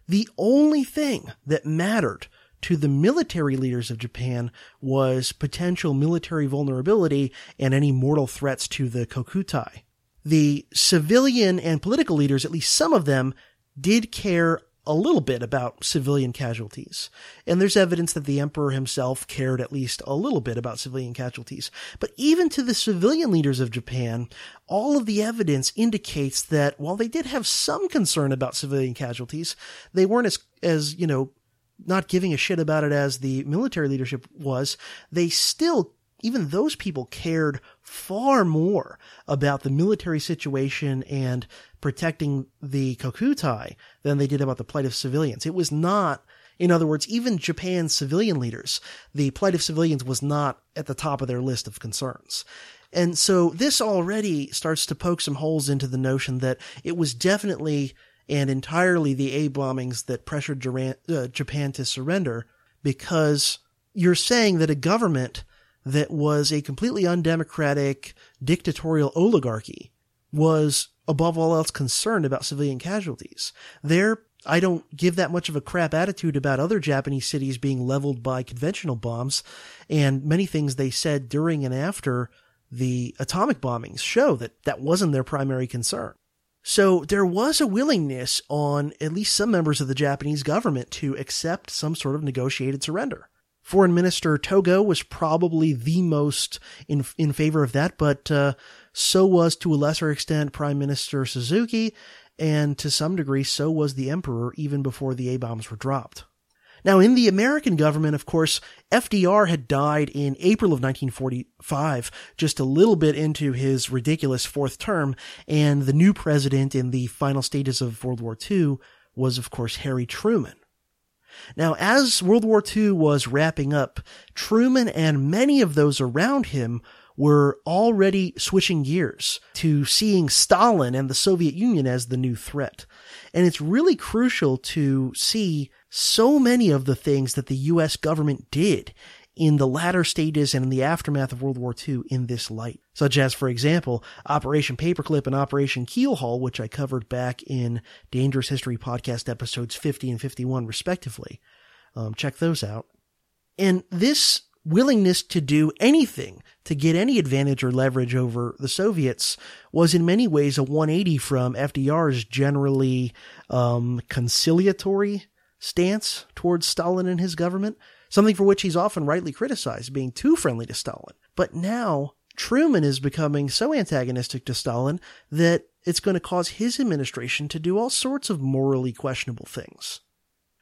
The only thing that mattered to the military leaders of Japan was potential military vulnerability and any mortal threats to the Kokutai. The civilian and political leaders, at least some of them, did care a little bit about civilian casualties. And there's evidence that the emperor himself cared at least a little bit about civilian casualties. But even to the civilian leaders of Japan, all of the evidence indicates that while they did have some concern about civilian casualties, they weren't as, as, you know, not giving a shit about it as the military leadership was. They still even those people cared far more about the military situation and protecting the Kokutai than they did about the plight of civilians. It was not, in other words, even Japan's civilian leaders, the plight of civilians was not at the top of their list of concerns. And so this already starts to poke some holes into the notion that it was definitely and entirely the A bombings that pressured uh, Japan to surrender because you're saying that a government that was a completely undemocratic dictatorial oligarchy was above all else concerned about civilian casualties. There, I don't give that much of a crap attitude about other Japanese cities being leveled by conventional bombs, and many things they said during and after the atomic bombings show that that wasn't their primary concern. So there was a willingness on at least some members of the Japanese government to accept some sort of negotiated surrender. Foreign Minister Togo was probably the most in in favor of that, but uh, so was to a lesser extent Prime Minister Suzuki, and to some degree so was the Emperor even before the A bombs were dropped. Now, in the American government, of course, FDR had died in April of 1945, just a little bit into his ridiculous fourth term, and the new president in the final stages of World War II was, of course, Harry Truman. Now, as World War II was wrapping up, Truman and many of those around him were already switching gears to seeing Stalin and the Soviet Union as the new threat. And it's really crucial to see so many of the things that the US government did in the latter stages and in the aftermath of World War II in this light, such as, for example, Operation Paperclip and Operation Keelhaul, which I covered back in Dangerous History podcast episodes 50 and 51, respectively. Um, check those out. And this willingness to do anything to get any advantage or leverage over the Soviets was in many ways a 180 from FDR's generally um, conciliatory stance towards Stalin and his government, something for which he's often rightly criticized, being too friendly to Stalin. But now Truman is becoming so antagonistic to Stalin that it's going to cause his administration to do all sorts of morally questionable things.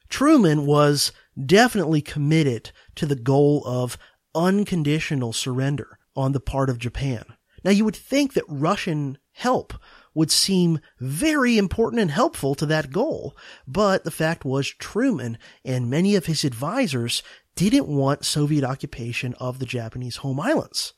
Truman was definitely committed to the goal of unconditional surrender on the part of Japan. Now you would think that Russian help would seem very important and helpful to that goal, but the fact was Truman and many of his advisors didn't want Soviet occupation of the Japanese home islands.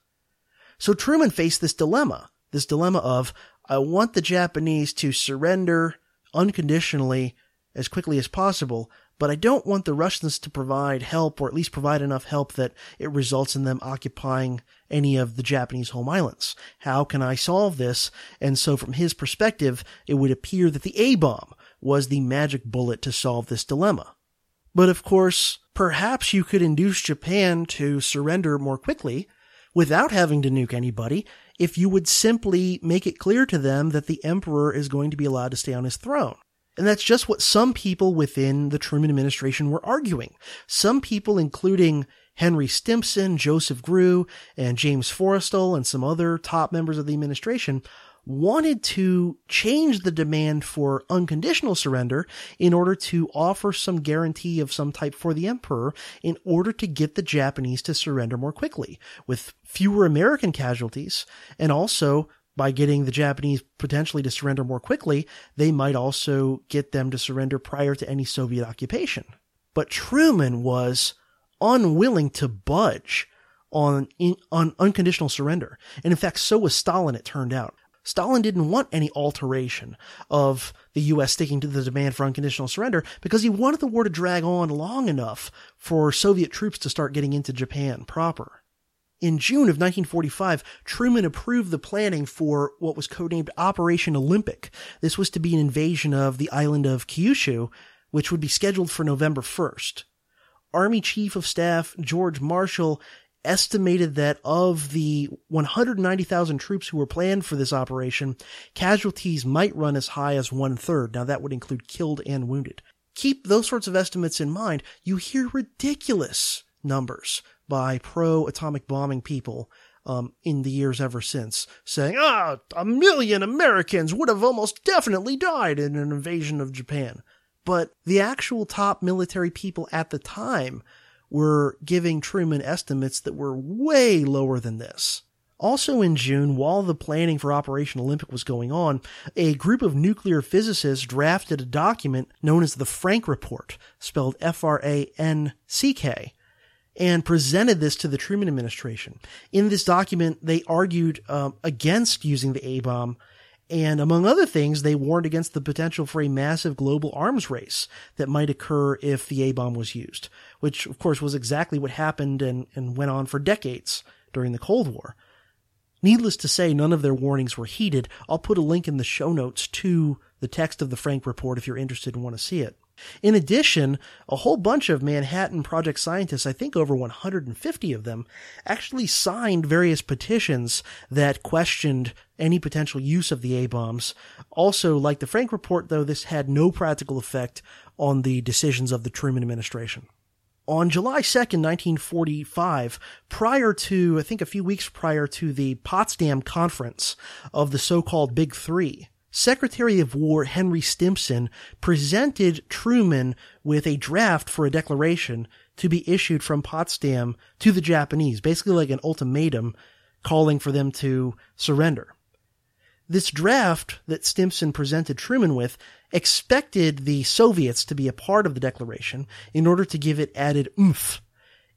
So Truman faced this dilemma, this dilemma of, I want the Japanese to surrender unconditionally as quickly as possible, but I don't want the Russians to provide help or at least provide enough help that it results in them occupying any of the Japanese home islands. How can I solve this? And so from his perspective, it would appear that the A-bomb was the magic bullet to solve this dilemma. But of course, perhaps you could induce Japan to surrender more quickly without having to nuke anybody if you would simply make it clear to them that the emperor is going to be allowed to stay on his throne. And that's just what some people within the Truman administration were arguing. Some people, including Henry Stimson, Joseph Grew, and James Forrestal, and some other top members of the administration, wanted to change the demand for unconditional surrender in order to offer some guarantee of some type for the emperor in order to get the Japanese to surrender more quickly with fewer American casualties and also by getting the Japanese potentially to surrender more quickly, they might also get them to surrender prior to any Soviet occupation. But Truman was unwilling to budge on, on unconditional surrender. And in fact, so was Stalin, it turned out. Stalin didn't want any alteration of the U.S. sticking to the demand for unconditional surrender because he wanted the war to drag on long enough for Soviet troops to start getting into Japan proper. In June of 1945, Truman approved the planning for what was codenamed Operation Olympic. This was to be an invasion of the island of Kyushu, which would be scheduled for November 1st. Army Chief of Staff George Marshall estimated that of the 190,000 troops who were planned for this operation, casualties might run as high as one third. Now that would include killed and wounded. Keep those sorts of estimates in mind. You hear ridiculous numbers by pro atomic bombing people um, in the years ever since, saying, ah, a million Americans would have almost definitely died in an invasion of Japan. But the actual top military people at the time were giving Truman estimates that were way lower than this. Also in June, while the planning for Operation Olympic was going on, a group of nuclear physicists drafted a document known as the Franck Report, spelled F-R-A-N-C-K, and presented this to the Truman administration. In this document, they argued um, against using the A-bomb and among other things, they warned against the potential for a massive global arms race that might occur if the A-bomb was used, which of course was exactly what happened and, and went on for decades during the Cold War. Needless to say, none of their warnings were heeded. I'll put a link in the show notes to the text of the Franck report if you're interested and want to see it. In addition, a whole bunch of Manhattan Project scientists, I think over 150 of them, actually signed various petitions that questioned any potential use of the A-bombs. Also, like the Franck report, though, this had no practical effect on the decisions of the Truman administration. On July 2nd, 1945, prior to, I think a few weeks prior to the Potsdam Conference of the so-called Big Three, Secretary of War Henry Stimson presented Truman with a draft for a declaration to be issued from Potsdam to the Japanese, basically like an ultimatum calling for them to surrender. This draft that Stimson presented Truman with expected the Soviets to be a part of the declaration in order to give it added oomph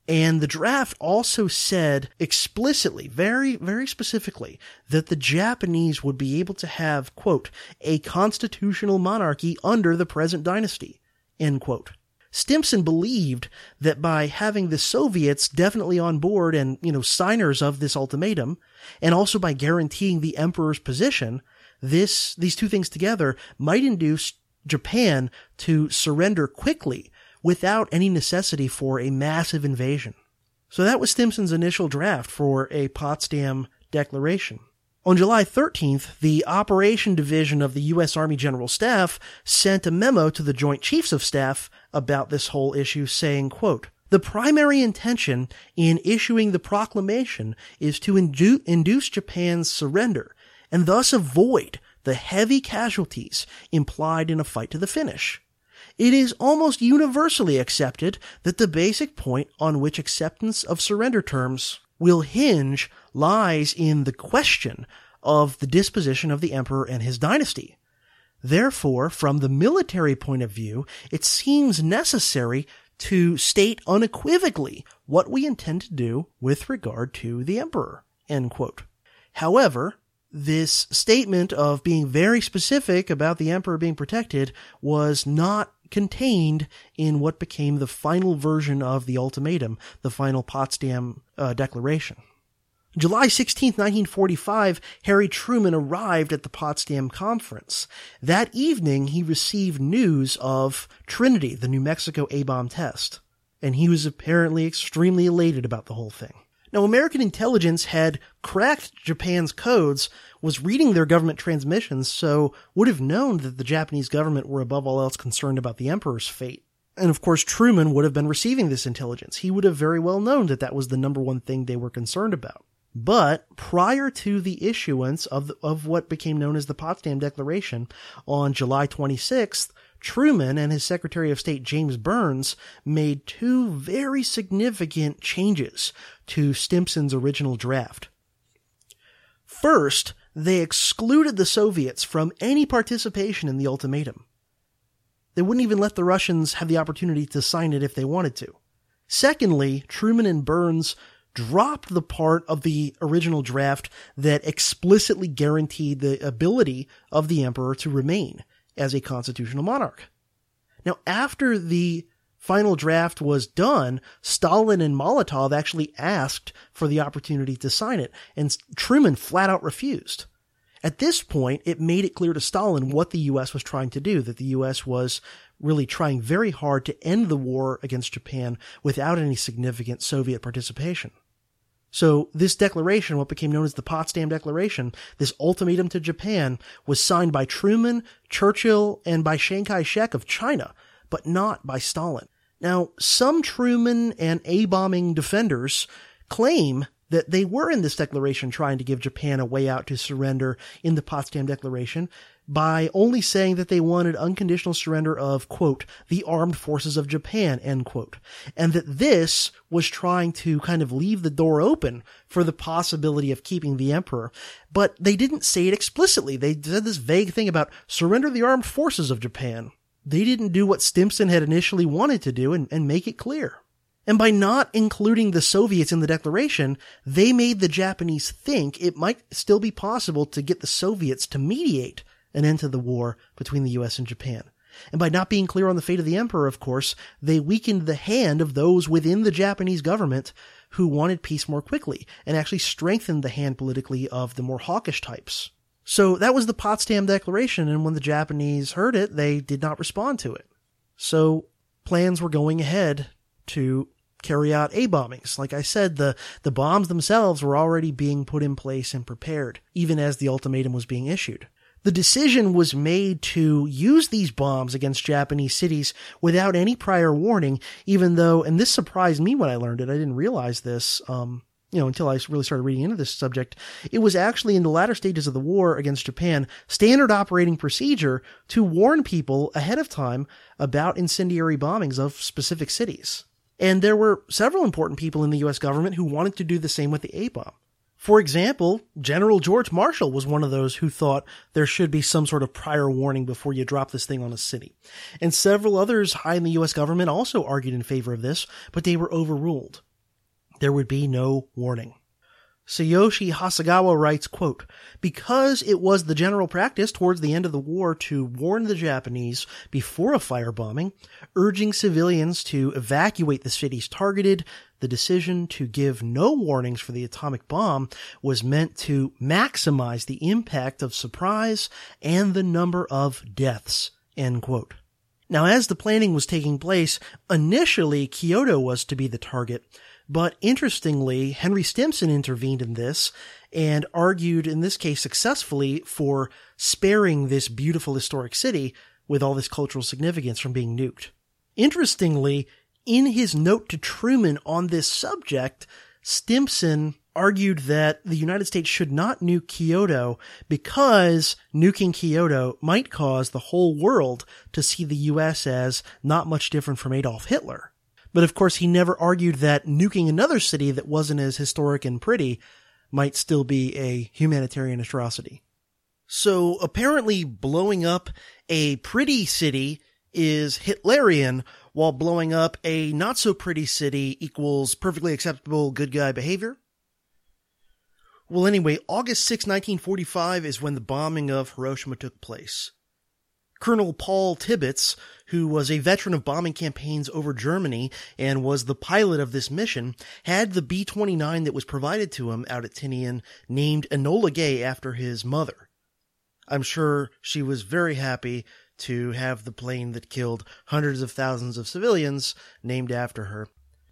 and the draft also said explicitly, very, very specifically, that the Japanese would be able to have, quote, a constitutional monarchy under the present dynasty, end quote. Stimson believed that by having the Soviets definitely on board and, you know, signers of this ultimatum, and also by guaranteeing the emperor's position, this, these two things together might induce Japan to surrender quickly without any necessity for a massive invasion. So that was Stimson's initial draft for a Potsdam Declaration. On July 13th, the Operation Division of the U.S. Army General Staff sent a memo to the Joint Chiefs of Staff about this whole issue saying, quote, the primary intention in issuing the proclamation is to indu- induce Japan's surrender and thus avoid the heavy casualties implied in a fight to the finish. It is almost universally accepted that the basic point on which acceptance of surrender terms will hinge lies in the question of the disposition of the emperor and his dynasty. Therefore, from the military point of view, it seems necessary to state unequivocally what we intend to do with regard to the emperor. However, this statement of being very specific about the emperor being protected was not contained in what became the final version of the ultimatum, the final Potsdam uh, Declaration. July 16, 1945, Harry Truman arrived at the Potsdam Conference. That evening, he received news of Trinity, the New Mexico A-bomb test, and he was apparently extremely elated about the whole thing. Now, American intelligence had cracked Japan's codes, was reading their government transmissions, so would have known that the Japanese government were above all else concerned about the emperor's fate. And of course, Truman would have been receiving this intelligence. He would have very well known that that was the number one thing they were concerned about. But prior to the issuance of, the, of what became known as the Potsdam Declaration on July 26th, Truman and his Secretary of State James Byrnes made two very significant changes to Stimson's original draft. First, they excluded the Soviets from any participation in the ultimatum. They wouldn't even let the Russians have the opportunity to sign it if they wanted to. Secondly, Truman and Byrnes dropped the part of the original draft that explicitly guaranteed the ability of the emperor to remain as a constitutional monarch. Now, after the final draft was done, Stalin and Molotov actually asked for the opportunity to sign it, and Truman flat out refused. At this point, it made it clear to Stalin what the U.S. was trying to do, that the U.S. was really trying very hard to end the war against Japan without any significant Soviet participation. So this declaration, what became known as the Potsdam Declaration, this ultimatum to Japan, was signed by Truman, Churchill, and by Chiang Kai-shek of China, but not by Stalin. Now, some Truman and A-bombing defenders claim that they were in this declaration trying to give Japan a way out to surrender in the Potsdam Declaration, by only saying that they wanted unconditional surrender of, quote, the armed forces of Japan, end quote. And that this was trying to kind of leave the door open for the possibility of keeping the emperor. But they didn't say it explicitly. They said this vague thing about surrender the armed forces of Japan. They didn't do what Stimson had initially wanted to do and, and make it clear. And by not including the Soviets in the declaration, they made the Japanese think it might still be possible to get the Soviets to mediate an end to the war between the US and Japan. And by not being clear on the fate of the emperor, of course, they weakened the hand of those within the Japanese government who wanted peace more quickly and actually strengthened the hand politically of the more hawkish types. So that was the Potsdam Declaration, and when the Japanese heard it, they did not respond to it. So plans were going ahead to carry out A bombings. Like I said, the, the bombs themselves were already being put in place and prepared, even as the ultimatum was being issued the decision was made to use these bombs against Japanese cities without any prior warning, even though, and this surprised me when I learned it, I didn't realize this, um, you know, until I really started reading into this subject. It was actually in the latter stages of the war against Japan, standard operating procedure to warn people ahead of time about incendiary bombings of specific cities. And there were several important people in the US government who wanted to do the same with the A bomb. For example, General George Marshall was one of those who thought there should be some sort of prior warning before you drop this thing on a city. And several others high in the US government also argued in favor of this, but they were overruled. There would be no warning. Tsuyoshi Hasegawa writes, quote, Because it was the general practice towards the end of the war to warn the Japanese before a firebombing, urging civilians to evacuate the cities targeted, the decision to give no warnings for the atomic bomb was meant to maximize the impact of surprise and the number of deaths, end quote. Now, as the planning was taking place, initially Kyoto was to be the target, but interestingly, Henry Stimson intervened in this and argued, in this case successfully, for sparing this beautiful historic city with all this cultural significance from being nuked. Interestingly, in his note to Truman on this subject, Stimson argued that the United States should not nuke Kyoto because nuking Kyoto might cause the whole world to see the US as not much different from Adolf Hitler. But of course, he never argued that nuking another city that wasn't as historic and pretty might still be a humanitarian atrocity. So apparently blowing up a pretty city is Hitlerian, while blowing up a not so pretty city equals perfectly acceptable good guy behavior? Well, anyway, August 6, 1945 is when the bombing of Hiroshima took place. Colonel Paul Tibbets, who was a veteran of bombing campaigns over Germany and was the pilot of this mission, had the B-29 that was provided to him out at Tinian named Enola Gay after his mother. I'm sure she was very happy to have the plane that killed hundreds of thousands of civilians named after her.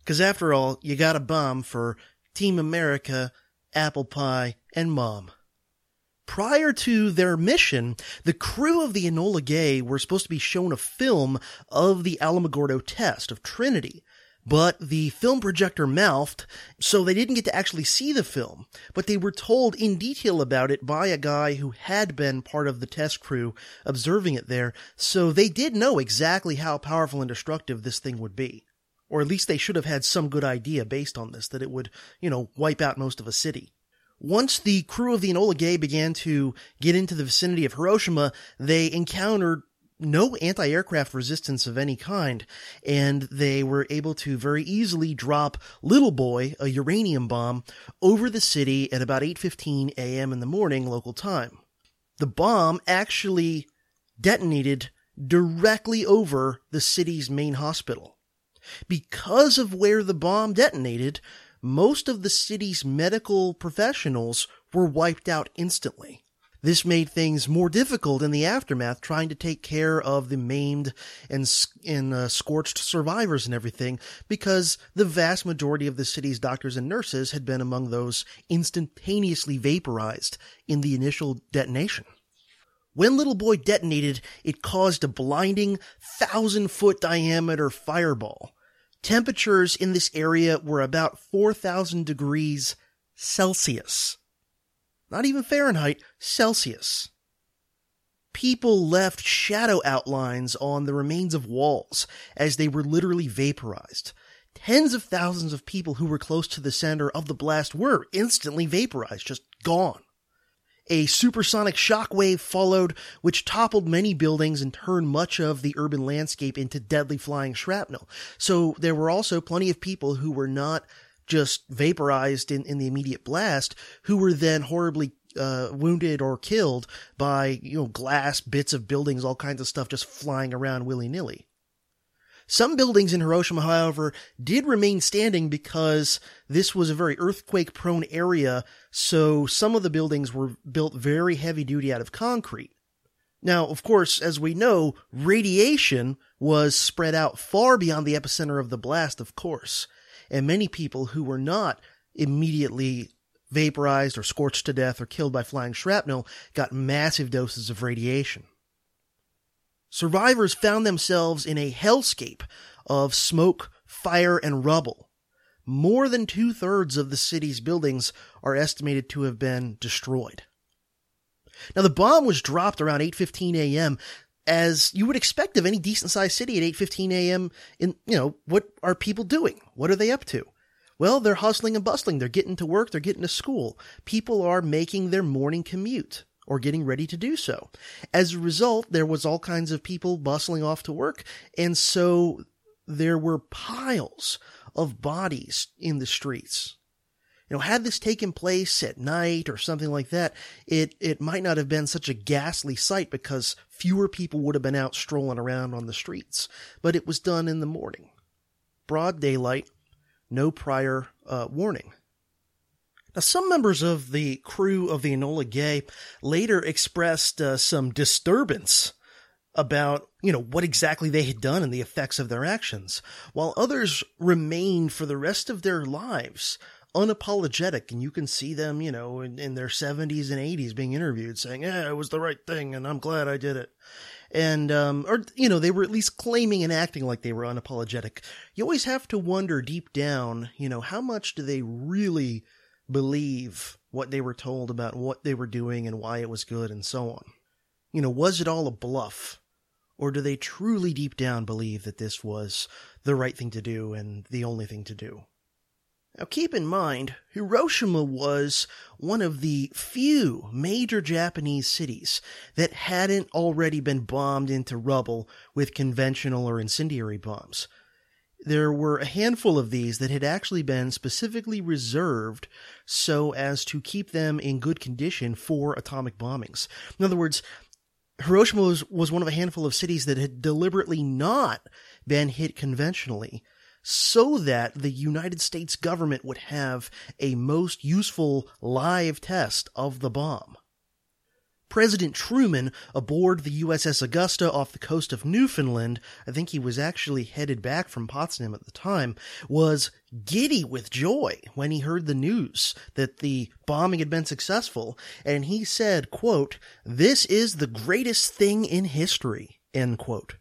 Cause after all, you got a bomb for Team America, Apple Pie, and Mom. Prior to their mission, the crew of the Enola Gay were supposed to be shown a film of the Alamogordo test of Trinity, but the film projector mouthed, so they didn't get to actually see the film, but they were told in detail about it by a guy who had been part of the test crew observing it there, so they did know exactly how powerful and destructive this thing would be. Or at least they should have had some good idea based on this, that it would, you know, wipe out most of a city. Once the crew of the Enola Gay began to get into the vicinity of Hiroshima, they encountered no anti-aircraft resistance of any kind, and they were able to very easily drop Little Boy, a uranium bomb, over the city at about 8.15 a.m. in the morning local time. The bomb actually detonated directly over the city's main hospital. Because of where the bomb detonated, most of the city's medical professionals were wiped out instantly. This made things more difficult in the aftermath, trying to take care of the maimed and, and uh, scorched survivors and everything, because the vast majority of the city's doctors and nurses had been among those instantaneously vaporized in the initial detonation. When Little Boy detonated, it caused a blinding thousand foot diameter fireball Temperatures in this area were about 4,000 degrees Celsius. Not even Fahrenheit, Celsius. People left shadow outlines on the remains of walls as they were literally vaporized. Tens of thousands of people who were close to the center of the blast were instantly vaporized, just gone. A supersonic shockwave followed, which toppled many buildings and turned much of the urban landscape into deadly flying shrapnel. So there were also plenty of people who were not just vaporized in, in the immediate blast, who were then horribly uh, wounded or killed by, you know, glass, bits of buildings, all kinds of stuff just flying around willy nilly. Some buildings in Hiroshima, however, did remain standing because this was a very earthquake prone area, so some of the buildings were built very heavy duty out of concrete. Now, of course, as we know, radiation was spread out far beyond the epicenter of the blast, of course, and many people who were not immediately vaporized or scorched to death or killed by flying shrapnel got massive doses of radiation survivors found themselves in a hellscape of smoke, fire, and rubble. More than two thirds of the city's buildings are estimated to have been destroyed. Now the bomb was dropped around 8:15 a.m. as you would expect of any decent sized city at 8:15 a.m. in you know what are people doing? What are they up to? Well, they're hustling and bustling. They're getting to work, they're getting to school. People are making their morning commute or getting ready to do so. As a result, there was all kinds of people bustling off to work, and so there were piles of bodies in the streets. You know, had this taken place at night or something like that, it, it might not have been such a ghastly sight because fewer people would have been out strolling around on the streets. But it was done in the morning. Broad daylight, no prior uh, warning. Now, some members of the crew of the Enola Gay later expressed uh, some disturbance about, you know, what exactly they had done and the effects of their actions, while others remained for the rest of their lives unapologetic and you can see them, you know, in, in their 70s and 80s being interviewed saying, yeah, it was the right thing and I'm glad I did it. And, um, or, you know, they were at least claiming and acting like they were unapologetic. You always have to wonder deep down, you know, how much do they really believe what they were told about what they were doing and why it was good and so on? You know, was it all a bluff? Or do they truly deep down believe that this was the right thing to do and the only thing to do? Now keep in mind, Hiroshima was one of the few major Japanese cities that hadn't already been bombed into rubble with conventional or incendiary bombs. There were a handful of these that had actually been specifically reserved so as to keep them in good condition for atomic bombings. In other words, Hiroshima was, was one of a handful of cities that had deliberately not been hit conventionally so that the United States government would have a most useful live test of the bomb. President Truman aboard the USS Augusta off the coast of Newfoundland, I think he was actually headed back from Potsdam at the time, was giddy with joy when he heard the news that the bombing had been successful, and he said, quote, this is the greatest thing in history, end quote.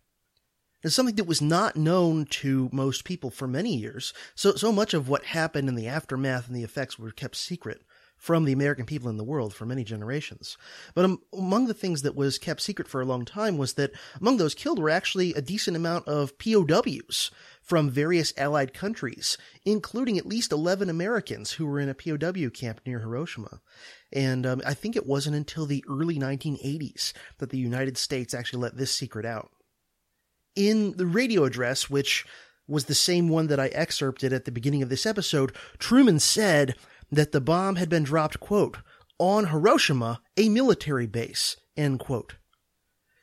Is something that was not known to most people for many years. So, so much of what happened in the aftermath and the effects were kept secret from the American people in the world for many generations. But um, among the things that was kept secret for a long time was that among those killed were actually a decent amount of POWs from various allied countries, including at least 11 Americans who were in a POW camp near Hiroshima. And um, I think it wasn't until the early 1980s that the United States actually let this secret out in the radio address, which was the same one that I excerpted at the beginning of this episode, Truman said that the bomb had been dropped, quote, on Hiroshima, a military base, end quote.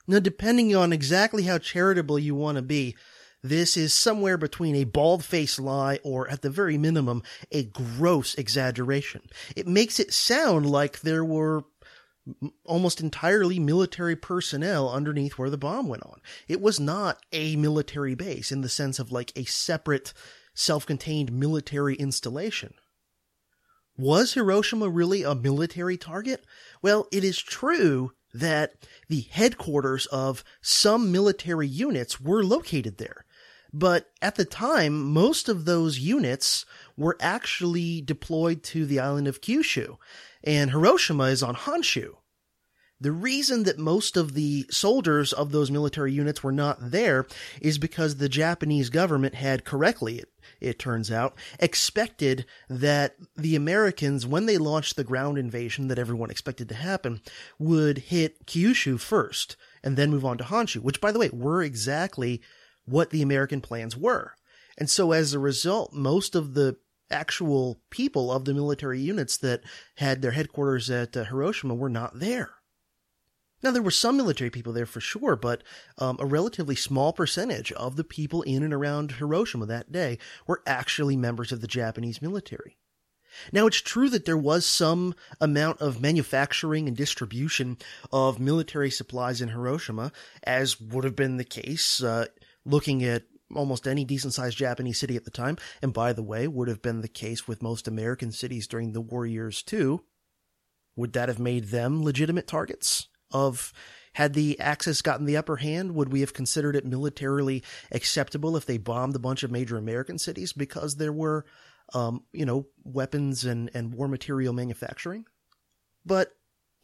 Now, depending on exactly how charitable you want to be, this is somewhere between a bald-faced lie or, at the very minimum, a gross exaggeration. It makes it sound like there were almost entirely military personnel underneath where the bomb went on. It was not a military base in the sense of like a separate, self-contained military installation. Was Hiroshima really a military target? Well, it is true that the headquarters of some military units were located there. But at the time, most of those units were actually deployed to the island of Kyushu and Hiroshima is on Honshu. The reason that most of the soldiers of those military units were not there is because the Japanese government had correctly, it, turns out, expected that the Americans, when they launched the ground invasion that everyone expected to happen, would hit Kyushu first and then move on to Honshu, which by the way were exactly what the American plans were. And so as a result, most of the actual people of the military units that had their headquarters at uh, Hiroshima were not there. Now, there were some military people there for sure, but um, a relatively small percentage of the people in and around Hiroshima that day were actually members of the Japanese military. Now, it's true that there was some amount of manufacturing and distribution of military supplies in Hiroshima, as would have been the case uh, looking at almost any decent sized Japanese city at the time, and by the way, would have been the case with most American cities during the war years too. Would that have made them legitimate targets? Of had the Axis gotten the upper hand, would we have considered it militarily acceptable if they bombed a bunch of major American cities because there were, um, you know, weapons and, and war material manufacturing? But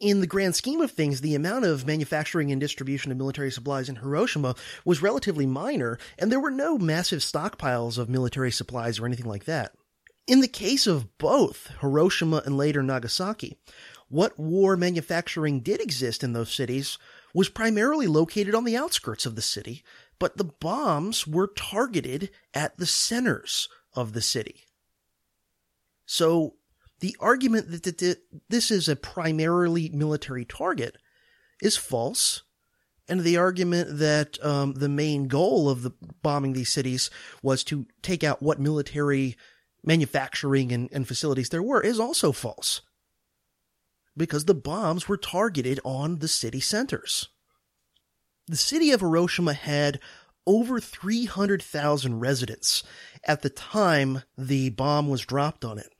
in the grand scheme of things, the amount of manufacturing and distribution of military supplies in Hiroshima was relatively minor, and there were no massive stockpiles of military supplies or anything like that. In the case of both Hiroshima and later Nagasaki, what war manufacturing did exist in those cities was primarily located on the outskirts of the city, but the bombs were targeted at the centers of the city. So the argument that this is a primarily military target is false. And the argument that um, the main goal of the bombing these cities was to take out what military manufacturing and, and facilities there were is also false. Because the bombs were targeted on the city centers. The city of Hiroshima had over 300,000 residents at the time the bomb was dropped on it.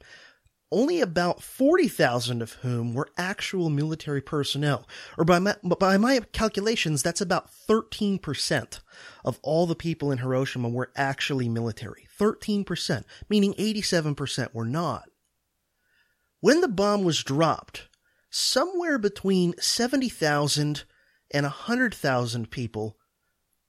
Only about 40,000 of whom were actual military personnel, or by my, by my calculations, that's about 13% of all the people in Hiroshima were actually military. 13%, meaning 87% were not. When the bomb was dropped, somewhere between 70,000 and 100,000 people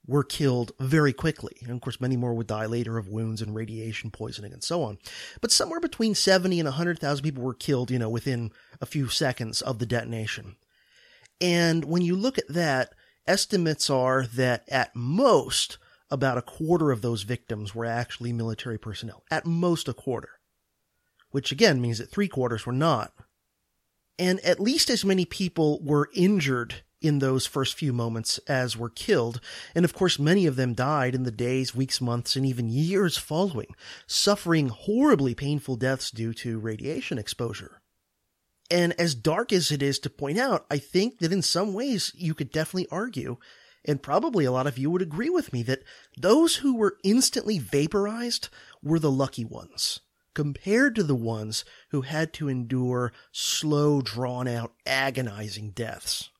were killed very quickly. And of course, many more would die later of wounds and radiation poisoning and so on. But somewhere between 70 and 100,000 people were killed, you know, within a few seconds of the detonation. And when you look at that, estimates are that at most, about a quarter of those victims were actually military personnel. At most a quarter. Which again means that three quarters were not. And at least as many people were injured in those first few moments as were killed, and of course many of them died in the days, weeks, months, and even years following, suffering horribly painful deaths due to radiation exposure. And as dark as it is to point out, I think that in some ways you could definitely argue, and probably a lot of you would agree with me, that those who were instantly vaporized were the lucky ones compared to the ones who had to endure slow, drawn out, agonizing deaths.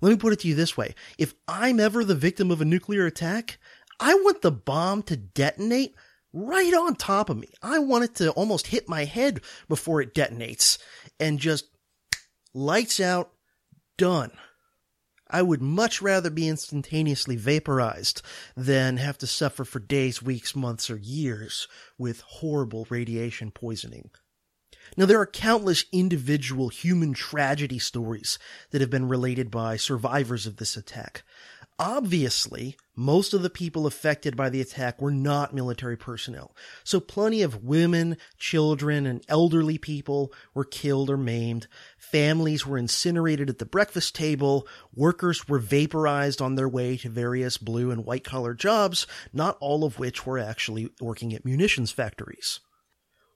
Let me put it to you this way. If I'm ever the victim of a nuclear attack, I want the bomb to detonate right on top of me. I want it to almost hit my head before it detonates and just lights out, done. I would much rather be instantaneously vaporized than have to suffer for days, weeks, months, or years with horrible radiation poisoning. Now, there are countless individual human tragedy stories that have been related by survivors of this attack. Obviously, most of the people affected by the attack were not military personnel, so plenty of women, children, and elderly people were killed or maimed. Families were incinerated at the breakfast table. Workers were vaporized on their way to various blue and white collar jobs, not all of which were actually working at munitions factories.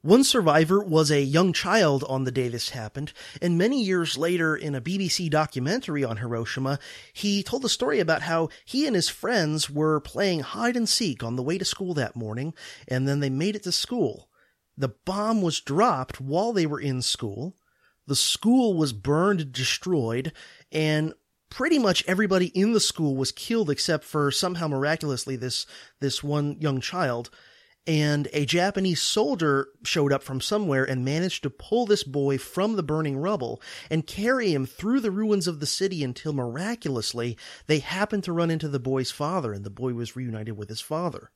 One survivor was a young child on the day this happened, and many years later in a BBC documentary on Hiroshima, he told a story about how he and his friends were playing hide and seek on the way to school that morning, and then they made it to school. The bomb was dropped while they were in school. The school was burned and destroyed, and pretty much everybody in the school was killed except for somehow miraculously this, this one young child and a Japanese soldier showed up from somewhere and managed to pull this boy from the burning rubble and carry him through the ruins of the city until miraculously they happened to run into the boy's father and the boy was reunited with his father.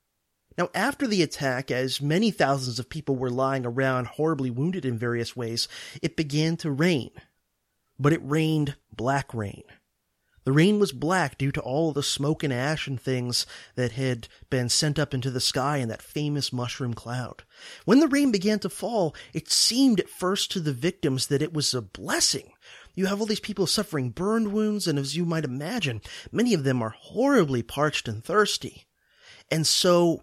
Now, after the attack, as many thousands of people were lying around horribly wounded in various ways, it began to rain. But it rained black rain. The rain was black due to all the smoke and ash and things that had been sent up into the sky in that famous mushroom cloud. When the rain began to fall, it seemed at first to the victims that it was a blessing. You have all these people suffering burned wounds, and as you might imagine, many of them are horribly parched and thirsty. And so,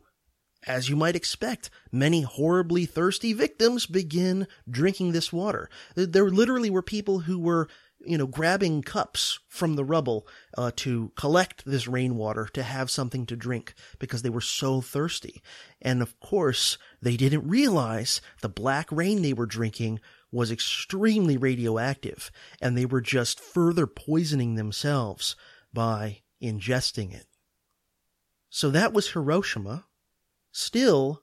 as you might expect, many horribly thirsty victims begin drinking this water. There literally were people who were you know, grabbing cups from the rubble uh, to collect this rainwater to have something to drink because they were so thirsty. And of course, they didn't realize the black rain they were drinking was extremely radioactive, and they were just further poisoning themselves by ingesting it. So that was Hiroshima. Still,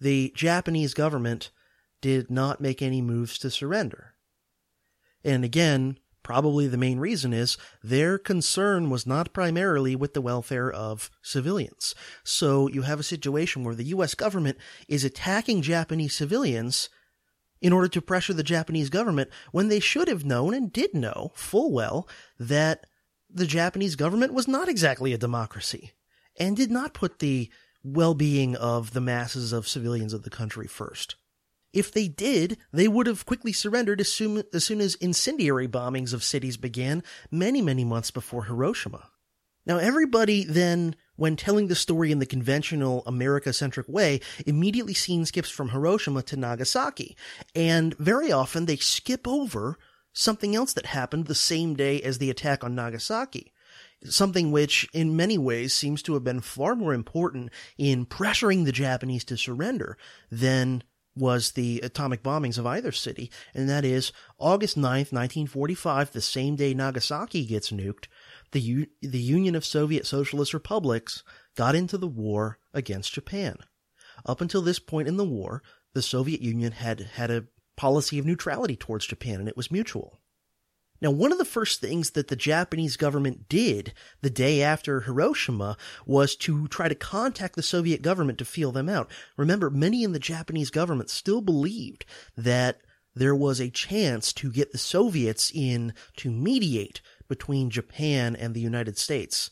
the Japanese government did not make any moves to surrender. And again, Probably the main reason is their concern was not primarily with the welfare of civilians. So you have a situation where the US government is attacking Japanese civilians in order to pressure the Japanese government when they should have known and did know full well that the Japanese government was not exactly a democracy and did not put the well-being of the masses of civilians of the country first. If they did, they would have quickly surrendered as soon, as soon as incendiary bombings of cities began many, many months before Hiroshima. Now, everybody then, when telling the story in the conventional America centric way, immediately scene skips from Hiroshima to Nagasaki. And very often they skip over something else that happened the same day as the attack on Nagasaki. something which in many ways seems to have been far more important in pressuring the Japanese to surrender than was the atomic bombings of either city, and that is August 9th, 1945, the same day Nagasaki gets nuked, the, U- the Union of Soviet Socialist Republics got into the war against Japan. Up until this point in the war, the Soviet Union had had a policy of neutrality towards Japan, and it was mutual. Now, one of the first things that the Japanese government did the day after Hiroshima was to try to contact the Soviet government to feel them out. Remember, many in the Japanese government still believed that there was a chance to get the Soviets in to mediate between Japan and the United States.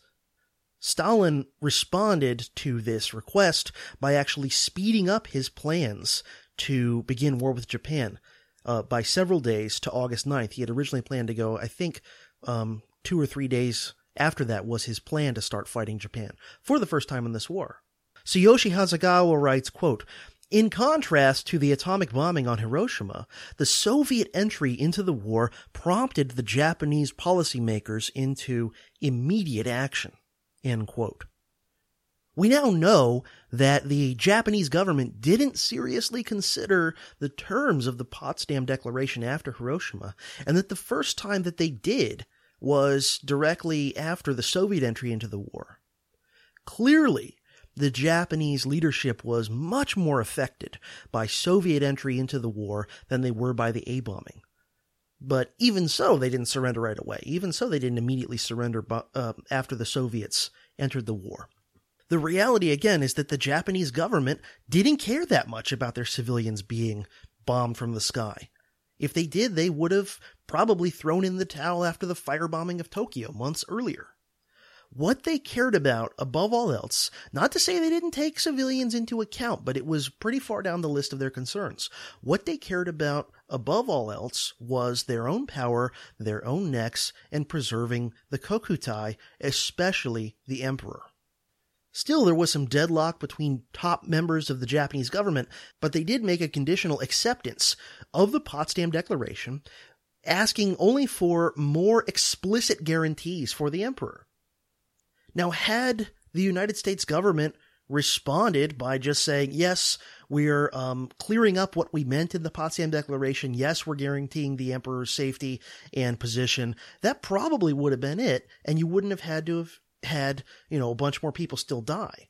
Stalin responded to this request by actually speeding up his plans to begin war with Japan uh, by several days to August 9th. He had originally planned to go, I think, um, two or three days after that was his plan to start fighting Japan for the first time in this war. Tsuyoshi Hasegawa writes, quote, in contrast to the atomic bombing on Hiroshima, the Soviet entry into the war prompted the Japanese policymakers into immediate action. End quote. We now know that the Japanese government didn't seriously consider the terms of the Potsdam Declaration after Hiroshima, and that the first time that they did was directly after the Soviet entry into the war. Clearly, the Japanese leadership was much more affected by Soviet entry into the war than they were by the A bombing. But even so, they didn't surrender right away. Even so, they didn't immediately surrender uh, after the Soviets entered the war. The reality again is that the Japanese government didn't care that much about their civilians being bombed from the sky. If they did, they would have probably thrown in the towel after the firebombing of Tokyo months earlier. What they cared about above all else, not to say they didn't take civilians into account, but it was pretty far down the list of their concerns. What they cared about above all else was their own power, their own necks, and preserving the Kokutai, especially the emperor. Still, there was some deadlock between top members of the Japanese government, but they did make a conditional acceptance of the Potsdam Declaration, asking only for more explicit guarantees for the emperor. Now, had the United States government responded by just saying, yes, we're um, clearing up what we meant in the Potsdam Declaration. Yes, we're guaranteeing the emperor's safety and position. That probably would have been it, and you wouldn't have had to have had, you know, a bunch more people still die.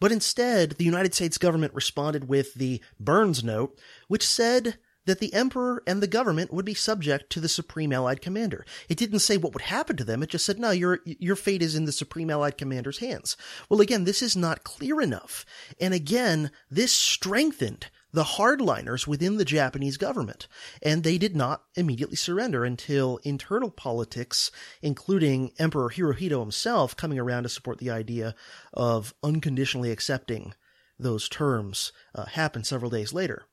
But instead, the United States government responded with the Byrnes Note, which said that the emperor and the government would be subject to the supreme allied commander. It didn't say what would happen to them. It just said, no, your, your fate is in the supreme allied commander's hands. Well, again, this is not clear enough. And again, this strengthened the hardliners within the Japanese government, and they did not immediately surrender until internal politics, including Emperor Hirohito himself, coming around to support the idea of unconditionally accepting those terms, uh, happened several days later.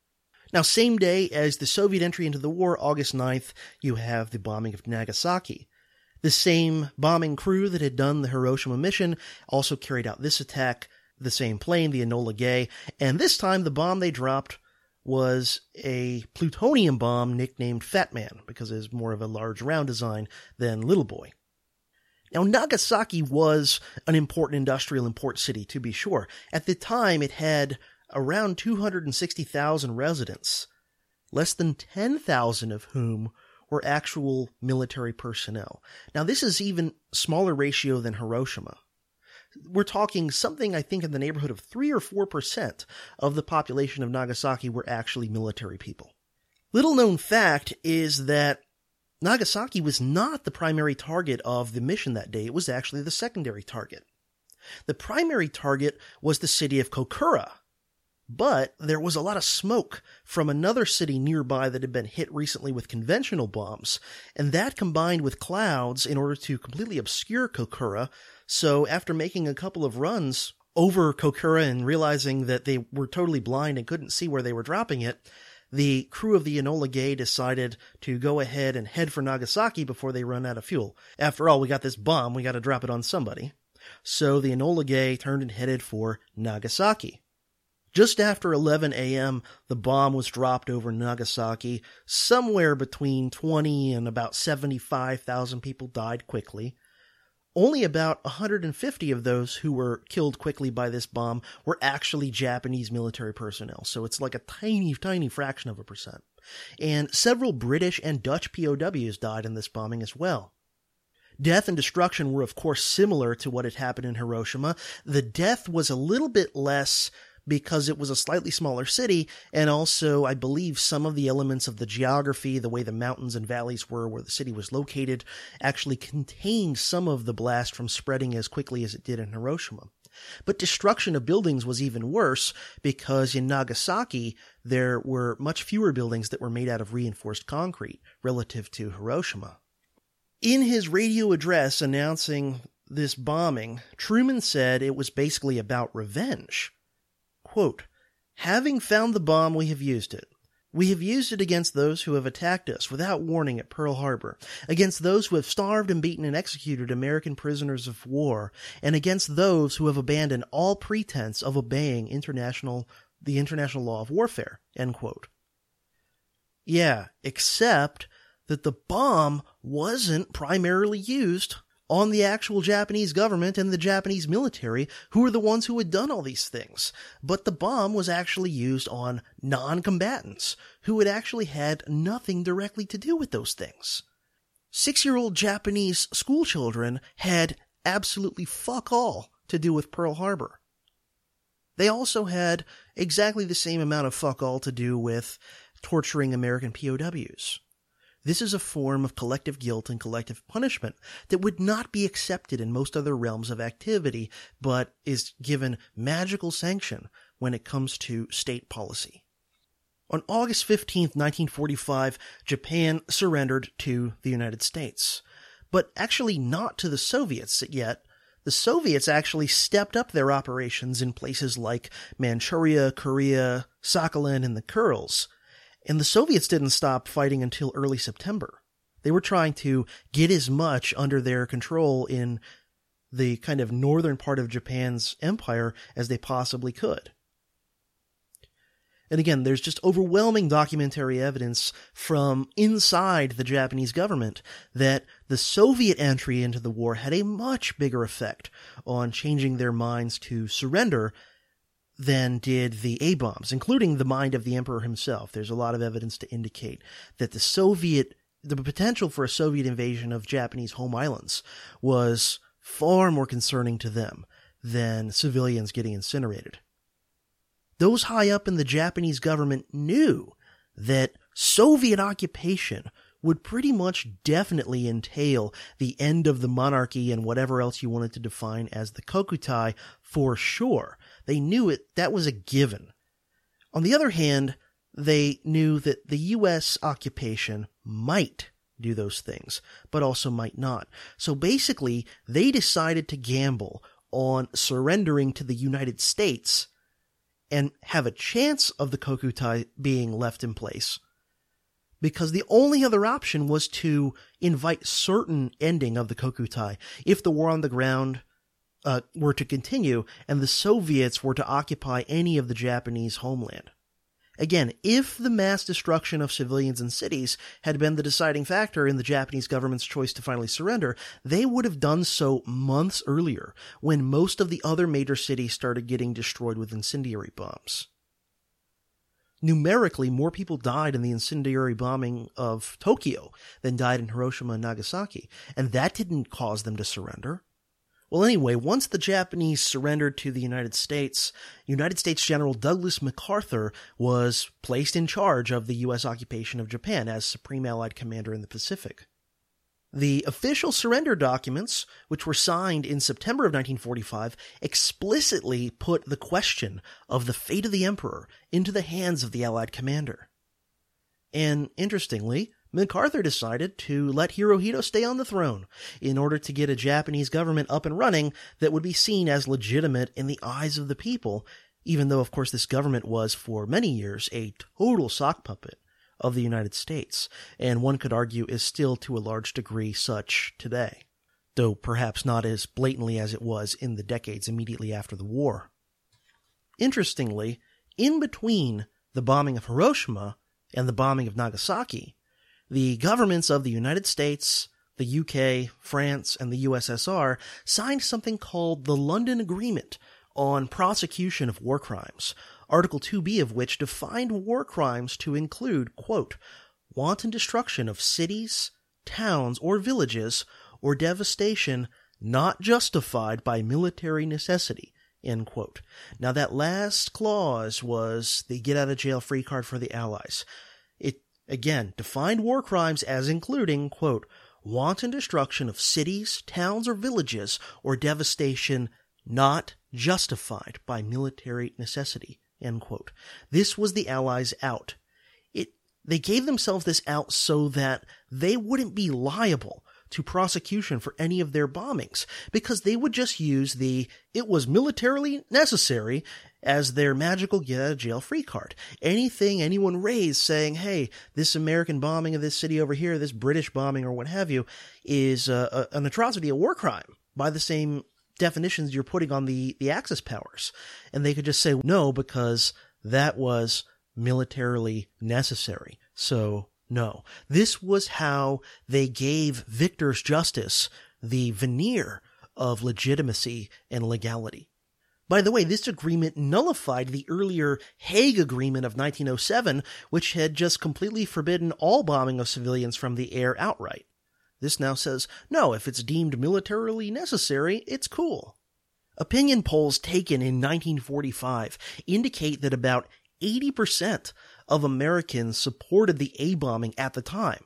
Now, same day as the Soviet entry into the war, August 9th, you have the bombing of Nagasaki. The same bombing crew that had done the Hiroshima mission also carried out this attack the same plane, the Enola Gay, and this time the bomb they dropped was a plutonium bomb nicknamed Fat Man because it is more of a large round design than Little Boy. Now, Nagasaki was an important industrial import city, to be sure. At the time, it had around 260,000 residents, less than 10,000 of whom were actual military personnel. Now, this is even smaller ratio than Hiroshima we're talking something I think in the neighborhood of 3 or 4% of the population of Nagasaki were actually military people. Little known fact is that Nagasaki was not the primary target of the mission that day. It was actually the secondary target. The primary target was the city of Kokura, but there was a lot of smoke from another city nearby that had been hit recently with conventional bombs, and that combined with clouds in order to completely obscure Kokura so after making a couple of runs over Kokura and realizing that they were totally blind and couldn't see where they were dropping it, the crew of the Enola Gay decided to go ahead and head for Nagasaki before they run out of fuel. After all, we got this bomb, we gotta drop it on somebody. So the Enola Gay turned and headed for Nagasaki. Just after 11 a.m., the bomb was dropped over Nagasaki. Somewhere between 20 and about 75,000 people died quickly. Only about 150 of those who were killed quickly by this bomb were actually Japanese military personnel. So it's like a tiny, tiny fraction of a percent. And several British and Dutch POWs died in this bombing as well. Death and destruction were of course similar to what had happened in Hiroshima. The death was a little bit less because it was a slightly smaller city, and also I believe some of the elements of the geography, the way the mountains and valleys were where the city was located, actually contained some of the blast from spreading as quickly as it did in Hiroshima. But destruction of buildings was even worse because in Nagasaki, there were much fewer buildings that were made out of reinforced concrete relative to Hiroshima. In his radio address announcing this bombing, Truman said it was basically about revenge. Quote, Having found the bomb, we have used it. We have used it against those who have attacked us without warning at Pearl Harbor, against those who have starved and beaten and executed American prisoners of war, and against those who have abandoned all pretense of obeying international, the international law of warfare. End quote. Yeah, except that the bomb wasn't primarily used on the actual Japanese government and the Japanese military, who were the ones who had done all these things. But the bomb was actually used on non-combatants, who had actually had nothing directly to do with those things. Six-year-old Japanese schoolchildren had absolutely fuck all to do with Pearl Harbor. They also had exactly the same amount of fuck all to do with torturing American POWs. This is a form of collective guilt and collective punishment that would not be accepted in most other realms of activity, but is given magical sanction when it comes to state policy. On August 15, 1945, Japan surrendered to the United States. But actually not to the Soviets yet. The Soviets actually stepped up their operations in places like Manchuria, Korea, Sakhalin, and the Kurils. And the Soviets didn't stop fighting until early September. They were trying to get as much under their control in the kind of northern part of Japan's empire as they possibly could. And again, there's just overwhelming documentary evidence from inside the Japanese government that the Soviet entry into the war had a much bigger effect on changing their minds to surrender than did the A bombs, including the mind of the emperor himself. There's a lot of evidence to indicate that the Soviet, the potential for a Soviet invasion of Japanese home islands was far more concerning to them than civilians getting incinerated. Those high up in the Japanese government knew that Soviet occupation would pretty much definitely entail the end of the monarchy and whatever else you wanted to define as the Kokutai for sure. They knew it, that was a given. On the other hand, they knew that the U.S. occupation might do those things, but also might not. So basically, they decided to gamble on surrendering to the United States and have a chance of the Kokutai being left in place because the only other option was to invite certain ending of the Kokutai if the war on the ground uh, were to continue and the Soviets were to occupy any of the Japanese homeland. Again, if the mass destruction of civilians and cities had been the deciding factor in the Japanese government's choice to finally surrender, they would have done so months earlier when most of the other major cities started getting destroyed with incendiary bombs numerically more people died in the incendiary bombing of Tokyo than died in Hiroshima and Nagasaki, and that didn't cause them to surrender. Well, anyway, once the Japanese surrendered to the United States, United States General Douglas MacArthur was placed in charge of the U.S. occupation of Japan as Supreme Allied Commander in the Pacific. The official surrender documents, which were signed in September of 1945, explicitly put the question of the fate of the emperor into the hands of the Allied commander. And interestingly, MacArthur decided to let Hirohito stay on the throne in order to get a Japanese government up and running that would be seen as legitimate in the eyes of the people, even though of course this government was for many years a total sock puppet of the United States, and one could argue is still to a large degree such today, though perhaps not as blatantly as it was in the decades immediately after the war. Interestingly, in between the bombing of Hiroshima and the bombing of Nagasaki, the governments of the United States, the UK, France, and the USSR signed something called the London Agreement on prosecution of war crimes, Article 2b of which defined war crimes to include, quote, wanton destruction of cities, towns, or villages, or devastation not justified by military necessity, end quote. Now that last clause was the get out of jail free card for the Allies. Again, defined war crimes as including, quote, wanton destruction of cities, towns, or villages, or devastation not justified by military necessity, end quote. This was the Allies' out. It, they gave themselves this out so that they wouldn't be liable to prosecution for any of their bombings because they would just use the it was militarily necessary as their magical get out of jail free card. Anything anyone raised saying, hey, this American bombing of this city over here, this British bombing or what have you, is uh, a, an atrocity, a war crime by the same definitions you're putting on the, the Axis powers. And they could just say no because that was militarily necessary. So no. This was how they gave victor's justice the veneer of legitimacy and legality. By the way, this agreement nullified the earlier Hague Agreement of 1907, which had just completely forbidden all bombing of civilians from the air outright. This now says, no, if it's deemed militarily necessary, it's cool. Opinion polls taken in 1945 indicate that about 80% of Americans supported the A bombing at the time.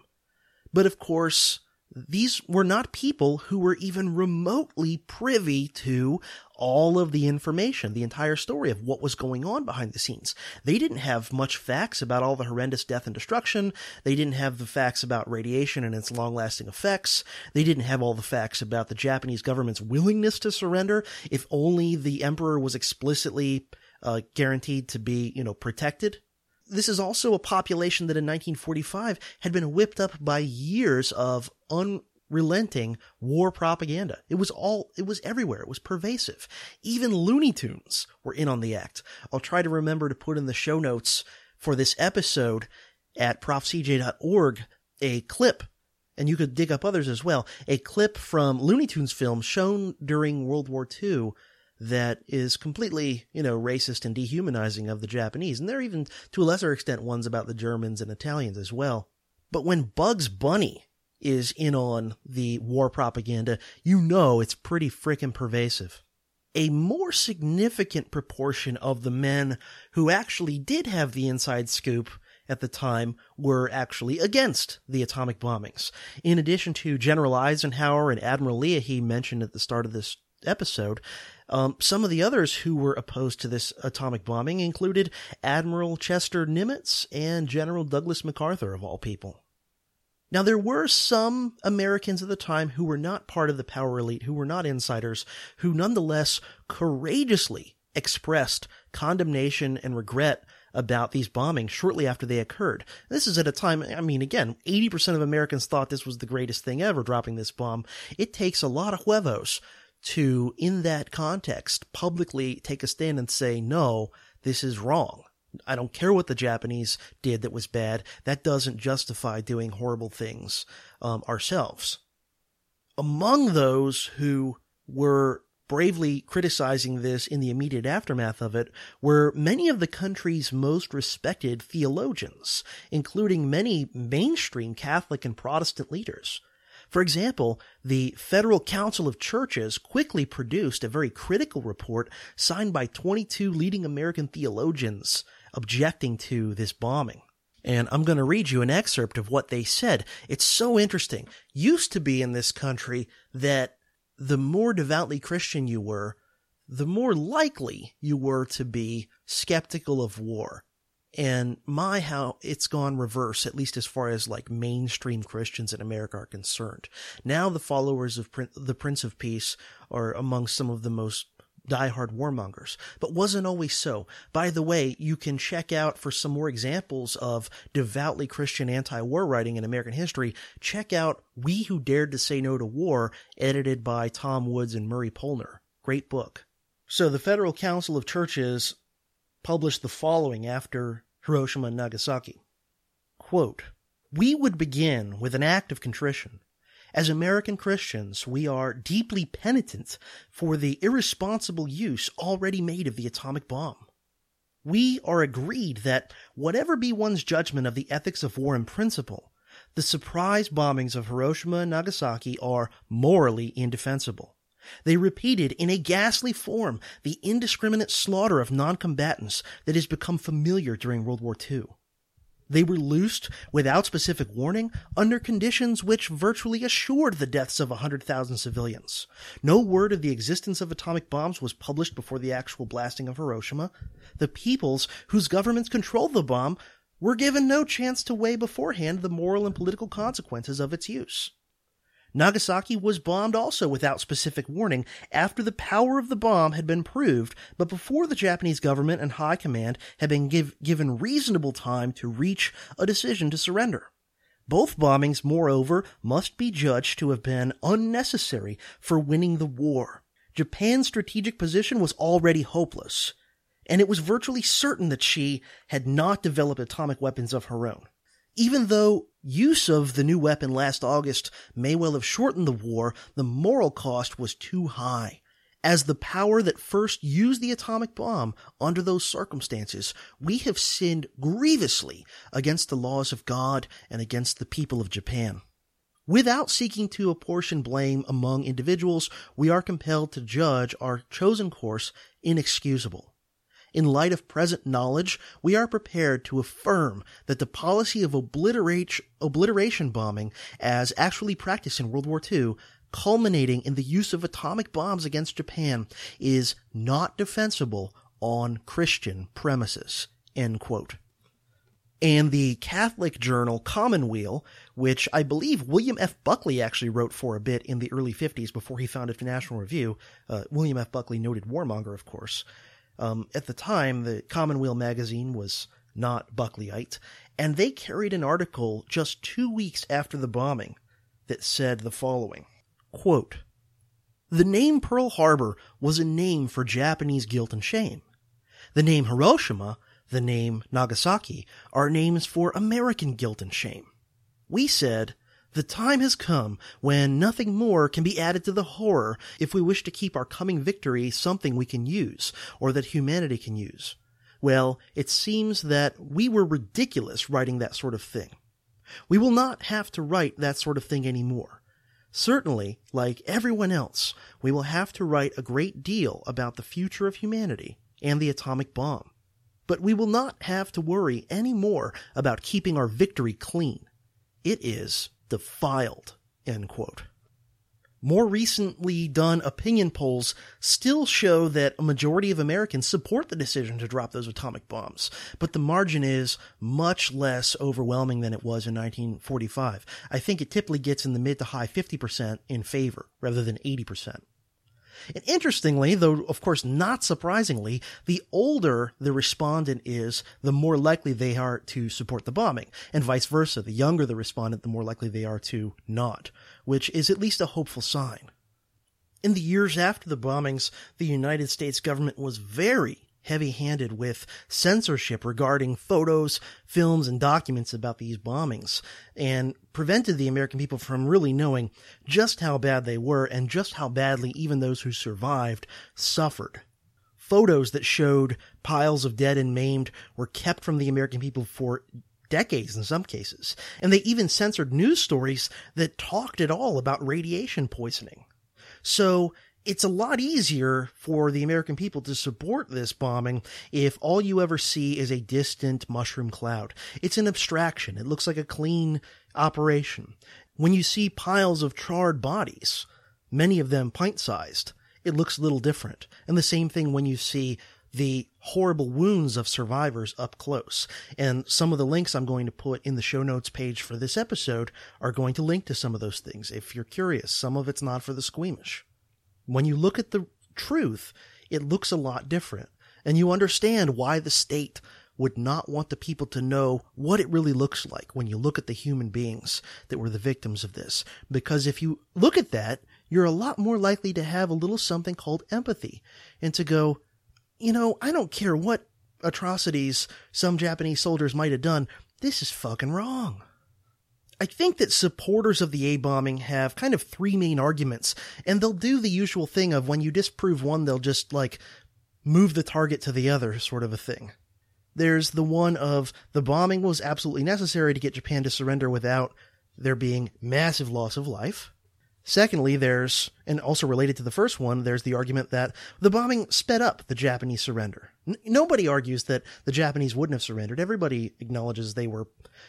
But of course, these were not people who were even remotely privy to all of the information, the entire story of what was going on behind the scenes. They didn't have much facts about all the horrendous death and destruction. They didn't have the facts about radiation and its long lasting effects. They didn't have all the facts about the Japanese government's willingness to surrender if only the emperor was explicitly uh, guaranteed to be, you know, protected this is also a population that in 1945 had been whipped up by years of unrelenting war propaganda. It was all, it was everywhere. It was pervasive. Even Looney Tunes were in on the act. I'll try to remember to put in the show notes for this episode at profcj.org a clip and you could dig up others as well, a clip from Looney Tunes films shown during World War II that is completely, you know, racist and dehumanizing of the Japanese. And there are even, to a lesser extent, ones about the Germans and Italians as well. But when Bugs Bunny is in on the war propaganda, you know it's pretty frickin' pervasive. A more significant proportion of the men who actually did have the inside scoop at the time were actually against the atomic bombings. In addition to General Eisenhower and Admiral Leahy mentioned at the start of this episode, um, some of the others who were opposed to this atomic bombing included Admiral Chester Nimitz and General Douglas MacArthur, of all people. Now, there were some Americans at the time who were not part of the power elite, who were not insiders, who nonetheless courageously expressed condemnation and regret about these bombings shortly after they occurred. This is at a time, I mean, again, 80% of Americans thought this was the greatest thing ever, dropping this bomb. It takes a lot of huevos to, in that context, publicly take a stand and say, no, this is wrong. I don't care what the Japanese did that was bad. That doesn't justify doing horrible things um, ourselves. Among those who were bravely criticizing this in the immediate aftermath of it were many of the country's most respected theologians, including many mainstream Catholic and Protestant leaders. For example, the Federal Council of Churches quickly produced a very critical report signed by 22 leading American theologians objecting to this bombing. And I'm going to read you an excerpt of what they said. It's so interesting. Used to be in this country that the more devoutly Christian you were, the more likely you were to be skeptical of war and my how it's gone reverse at least as far as like mainstream christians in america are concerned now the followers of the prince of peace are among some of the most diehard warmongers, but wasn't always so. By the way, you can check out for some more examples of devoutly Christian anti-war writing in American history. Check out We Who Dared to Say No to War, edited by Tom Woods and Murray Polner. Great book. So the Federal Council of Churches published the following after Hiroshima and Nagasaki. Quote, we would begin with an act of contrition As American Christians, we are deeply penitent for the irresponsible use already made of the atomic bomb. We are agreed that whatever be one's judgment of the ethics of war in principle, the surprise bombings of Hiroshima and Nagasaki are morally indefensible. They repeated in a ghastly form the indiscriminate slaughter of non-combatants that has become familiar during World War II. They were loosed without specific warning under conditions which virtually assured the deaths of 100,000 civilians. No word of the existence of atomic bombs was published before the actual blasting of Hiroshima. The peoples whose governments controlled the bomb were given no chance to weigh beforehand the moral and political consequences of its use. Nagasaki was bombed also without specific warning after the power of the bomb had been proved, but before the Japanese government and high command had been give, given reasonable time to reach a decision to surrender. Both bombings, moreover, must be judged to have been unnecessary for winning the war. Japan's strategic position was already hopeless, and it was virtually certain that she had not developed atomic weapons of her own. Even though use of the new weapon last August may well have shortened the war, the moral cost was too high. As the power that first used the atomic bomb under those circumstances, we have sinned grievously against the laws of God and against the people of Japan. Without seeking to apportion blame among individuals, we are compelled to judge our chosen course inexcusable. In light of present knowledge, we are prepared to affirm that the policy of obliteration bombing, as actually practiced in World War II, culminating in the use of atomic bombs against Japan, is not defensible on Christian premises. End quote. And the Catholic journal Commonweal, which I believe William F. Buckley actually wrote for a bit in the early 50s before he founded the National Review, uh, William F. Buckley, noted warmonger, of course, um, at the time, the Commonweal magazine was not Buckleyite, and they carried an article just two weeks after the bombing that said the following, quote, The name Pearl Harbor was a name for Japanese guilt and shame. The name Hiroshima, the name Nagasaki, are names for American guilt and shame. We said, the time has come when nothing more can be added to the horror if we wish to keep our coming victory something we can use, or that humanity can use. Well, it seems that we were ridiculous writing that sort of thing. We will not have to write that sort of thing anymore. Certainly, like everyone else, we will have to write a great deal about the future of humanity and the atomic bomb. But we will not have to worry any more about keeping our victory clean. It is defiled, end quote. More recently done opinion polls still show that a majority of Americans support the decision to drop those atomic bombs, but the margin is much less overwhelming than it was in 1945. I think it typically gets in the mid to high 50% in favor rather than 80%. And interestingly, though of course not surprisingly, the older the respondent is, the more likely they are to support the bombing, and vice versa. The younger the respondent, the more likely they are to not, which is at least a hopeful sign. In the years after the bombings, the United States government was very heavy handed with censorship regarding photos, films, and documents about these bombings and prevented the American people from really knowing just how bad they were and just how badly even those who survived suffered. Photos that showed piles of dead and maimed were kept from the American people for decades in some cases. And they even censored news stories that talked at all about radiation poisoning. So it's a lot easier for the American people to support this bombing if all you ever see is a distant mushroom cloud. It's an abstraction. It looks like a clean operation. When you see piles of charred bodies, many of them pint sized, it looks a little different. And the same thing when you see the horrible wounds of survivors up close. And some of the links I'm going to put in the show notes page for this episode are going to link to some of those things. If you're curious, some of it's not for the squeamish. When you look at the truth, it looks a lot different. And you understand why the state would not want the people to know what it really looks like when you look at the human beings that were the victims of this. Because if you look at that, you're a lot more likely to have a little something called empathy and to go, you know, I don't care what atrocities some Japanese soldiers might have done. This is fucking wrong. I think that supporters of the A bombing have kind of three main arguments, and they'll do the usual thing of when you disprove one, they'll just like move the target to the other, sort of a thing. There's the one of the bombing was absolutely necessary to get Japan to surrender without there being massive loss of life. Secondly, there's, and also related to the first one, there's the argument that the bombing sped up the Japanese surrender. N- nobody argues that the Japanese wouldn't have surrendered. Everybody acknowledges they were,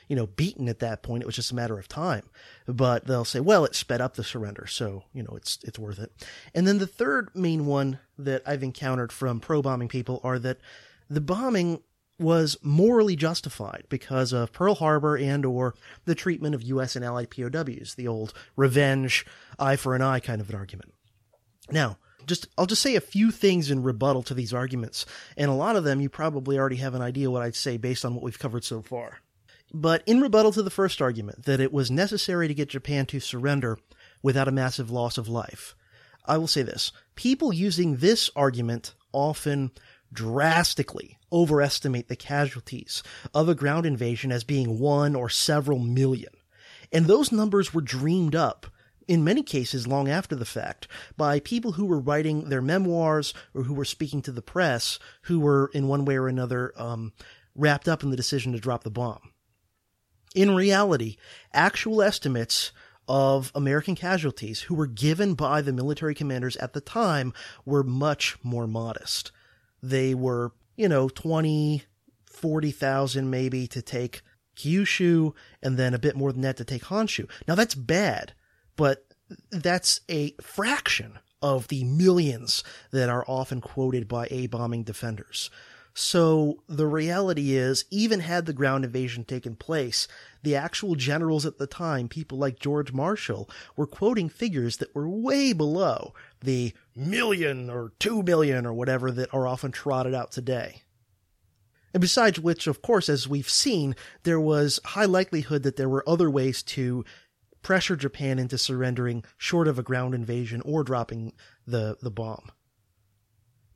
you know, beaten at that point. It was just a matter of time. But they'll say, well, it sped up the surrender, so, you know, it's, it's worth it. And then the third main one that I've encountered from pro-bombing people are that the bombing was morally justified because of Pearl Harbor and or the treatment of US and allied POWs, the old revenge eye for an eye kind of an argument. Now, just I'll just say a few things in rebuttal to these arguments, and a lot of them you probably already have an idea what I'd say based on what we've covered so far. But in rebuttal to the first argument that it was necessary to get Japan to surrender without a massive loss of life, I will say this. People using this argument often drastically overestimate the casualties of a ground invasion as being one or several million. And those numbers were dreamed up, in many cases long after the fact, by people who were writing their memoirs or who were speaking to the press, who were in one way or another um, wrapped up in the decision to drop the bomb. In reality, actual estimates of American casualties who were given by the military commanders at the time were much more modest. They were you know, 20, 40,000 maybe to take Kyushu and then a bit more than that to take Honshu. Now that's bad, but that's a fraction of the millions that are often quoted by A bombing defenders. So the reality is, even had the ground invasion taken place, the actual generals at the time, people like George Marshall, were quoting figures that were way below the million or two million or whatever that are often trotted out today. And besides which, of course, as we've seen, there was high likelihood that there were other ways to pressure Japan into surrendering short of a ground invasion or dropping the, the bomb.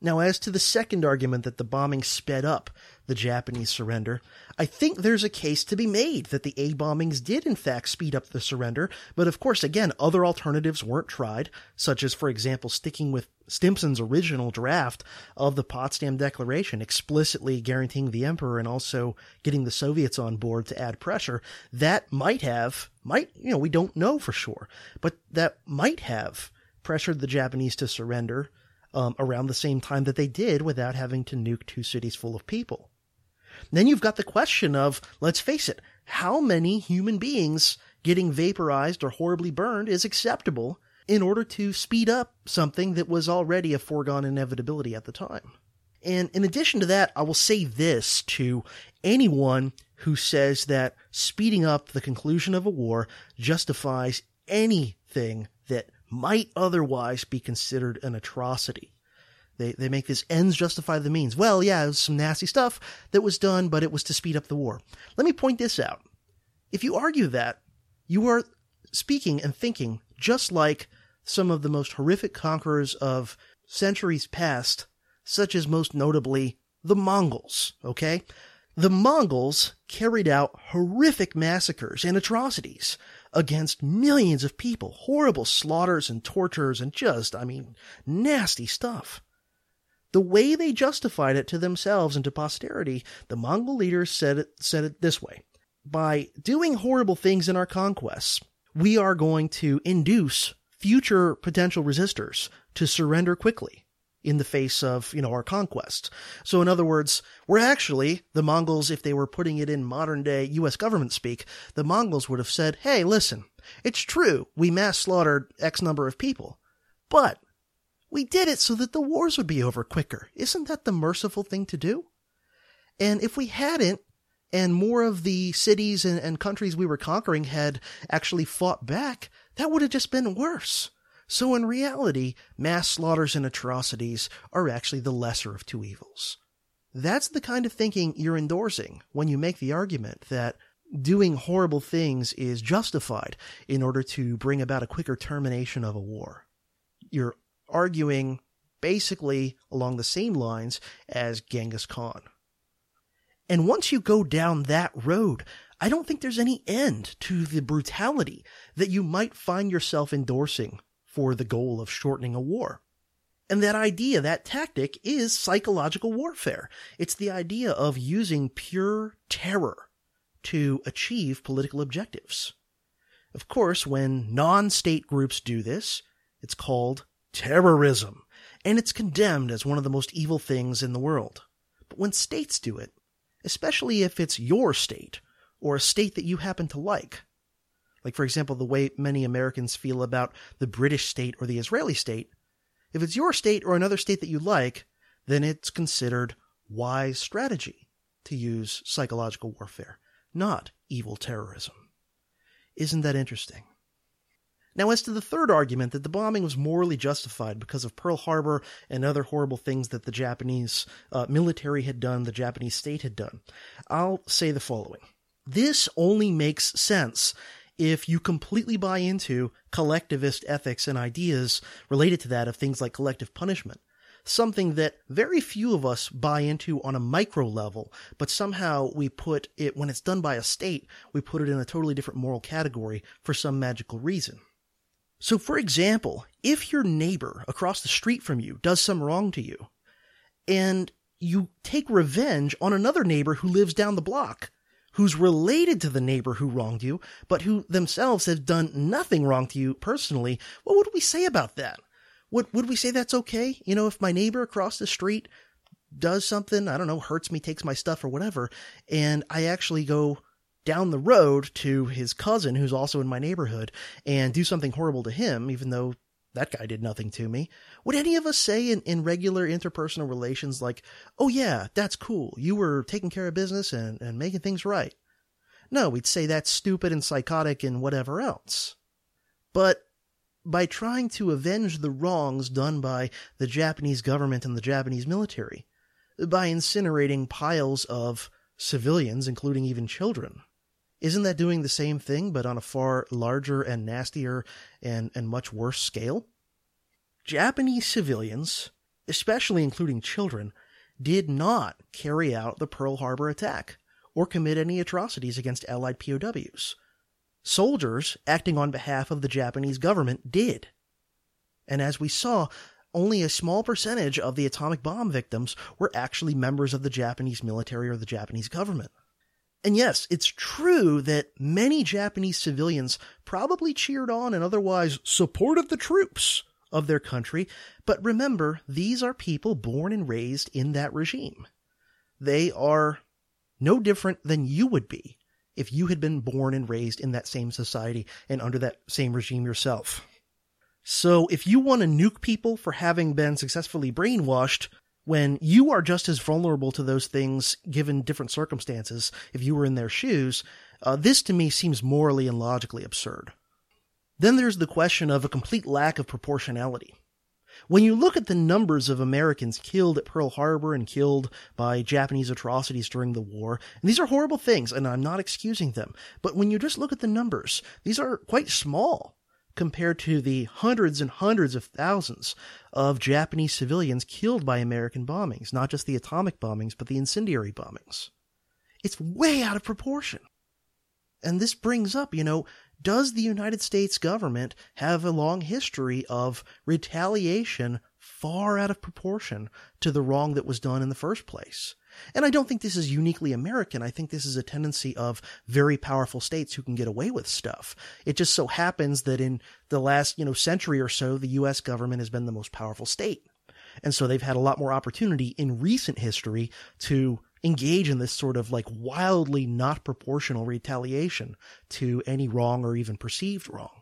Now, as to the second argument that the bombing sped up the Japanese surrender, I think there's a case to be made that the A bombings did in fact speed up the surrender, but of course, again, other alternatives weren't tried, such as, for example, sticking with Stimson's original draft of the Potsdam Declaration, explicitly guaranteeing the emperor and also getting the Soviets on board to add pressure. That might have, might, you know, we don't know for sure, but that might have pressured the Japanese to surrender um, around the same time that they did without having to nuke two cities full of people. Then you've got the question of, let's face it, how many human beings getting vaporized or horribly burned is acceptable in order to speed up something that was already a foregone inevitability at the time? And in addition to that, I will say this to anyone who says that speeding up the conclusion of a war justifies anything might otherwise be considered an atrocity. They, they make this ends justify the means. Well, yeah, it was some nasty stuff that was done, but it was to speed up the war. Let me point this out. If you argue that, you are speaking and thinking just like some of the most horrific conquerors of centuries past, such as most notably the Mongols, okay? The Mongols carried out horrific massacres and atrocities against millions of people, horrible slaughters and tortures and just, I mean, nasty stuff. The way they justified it to themselves and to posterity, the Mongol leaders said it, said it this way. By doing horrible things in our conquests, we are going to induce future potential resistors to surrender quickly in the face of, you know, our conquest. So in other words, we're actually, the Mongols, if they were putting it in modern day US government speak, the Mongols would have said, hey, listen, it's true, we mass slaughtered X number of people, but we did it so that the wars would be over quicker. Isn't that the merciful thing to do? And if we hadn't, and more of the cities and, and countries we were conquering had actually fought back, that would have just been worse. So in reality, mass slaughters and atrocities are actually the lesser of two evils. That's the kind of thinking you're endorsing when you make the argument that doing horrible things is justified in order to bring about a quicker termination of a war. You're arguing basically along the same lines as Genghis Khan. And once you go down that road, I don't think there's any end to the brutality that you might find yourself endorsing for the goal of shortening a war. And that idea, that tactic is psychological warfare. It's the idea of using pure terror to achieve political objectives. Of course, when non-state groups do this, it's called terrorism, and it's condemned as one of the most evil things in the world. But when states do it, especially if it's your state, or a state that you happen to like, like for example the way many Americans feel about the British state or the Israeli state, if it's your state or another state that you like, then it's considered wise strategy to use psychological warfare, not evil terrorism. Isn't that interesting? Now, as to the third argument that the bombing was morally justified because of Pearl Harbor and other horrible things that the Japanese uh, military had done, the Japanese state had done, I'll say the following. This only makes sense if you completely buy into collectivist ethics and ideas related to that of things like collective punishment. Something that very few of us buy into on a micro level, but somehow we put it, when it's done by a state, we put it in a totally different moral category for some magical reason. So, for example, if your neighbor across the street from you does some wrong to you, and you take revenge on another neighbor who lives down the block, who's related to the neighbor who wronged you, but who themselves have done nothing wrong to you personally, what would we say about that? Would, would we say that's okay? You know, if my neighbor across the street does something, I don't know, hurts me, takes my stuff or whatever, and I actually go down the road to his cousin who's also in my neighborhood and do something horrible to him, even though that guy did nothing to me. Would any of us say in, in regular interpersonal relations like, oh yeah, that's cool. You were taking care of business and, and making things right. No, we'd say that's stupid and psychotic and whatever else. But by trying to avenge the wrongs done by the Japanese government and the Japanese military, by incinerating piles of civilians, including even children, isn't that doing the same thing, but on a far larger and nastier and, and much worse scale? Japanese civilians, especially including children, did not carry out the Pearl Harbor attack or commit any atrocities against Allied POWs. Soldiers, acting on behalf of the Japanese government, did. And as we saw, only a small percentage of the atomic bomb victims were actually members of the Japanese military or the Japanese government. And yes, it's true that many Japanese civilians probably cheered on and otherwise supported the troops of their country, but remember, these are people born and raised in that regime. They are no different than you would be if you had been born and raised in that same society and under that same regime yourself. So if you want to nuke people for having been successfully brainwashed, when you are just as vulnerable to those things given different circumstances if you were in their shoes, uh, this to me seems morally and logically absurd. Then there's the question of a complete lack of proportionality. When you look at the numbers of Americans killed at Pearl Harbor and killed by Japanese atrocities during the war, and these are horrible things, and I'm not excusing them, but when you just look at the numbers, these are quite small compared to the hundreds and hundreds of thousands of Japanese civilians killed by American bombings, not just the atomic bombings, but the incendiary bombings. It's way out of proportion. And this brings up, you know, does the United States government have a long history of retaliation far out of proportion to the wrong that was done in the first place? And I don't think this is uniquely American. I think this is a tendency of very powerful states who can get away with stuff. It just so happens that in the last, you know, century or so, the US government has been the most powerful state. And so they've had a lot more opportunity in recent history to engage in this sort of like wildly not proportional retaliation to any wrong or even perceived wrong.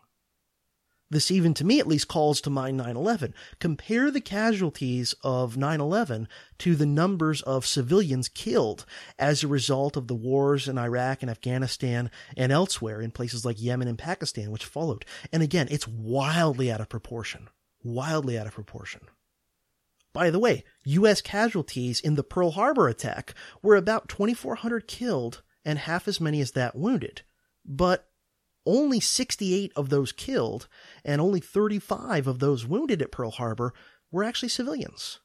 This even to me at least calls to mind 9-11. Compare the casualties of 9-11 to the numbers of civilians killed as a result of the wars in Iraq and Afghanistan and elsewhere in places like Yemen and Pakistan, which followed. And again, it's wildly out of proportion. Wildly out of proportion. By the way, U.S. casualties in the Pearl Harbor attack were about 2,400 killed and half as many as that wounded. But only 68 of those killed and only 35 of those wounded at Pearl Harbor were actually civilians.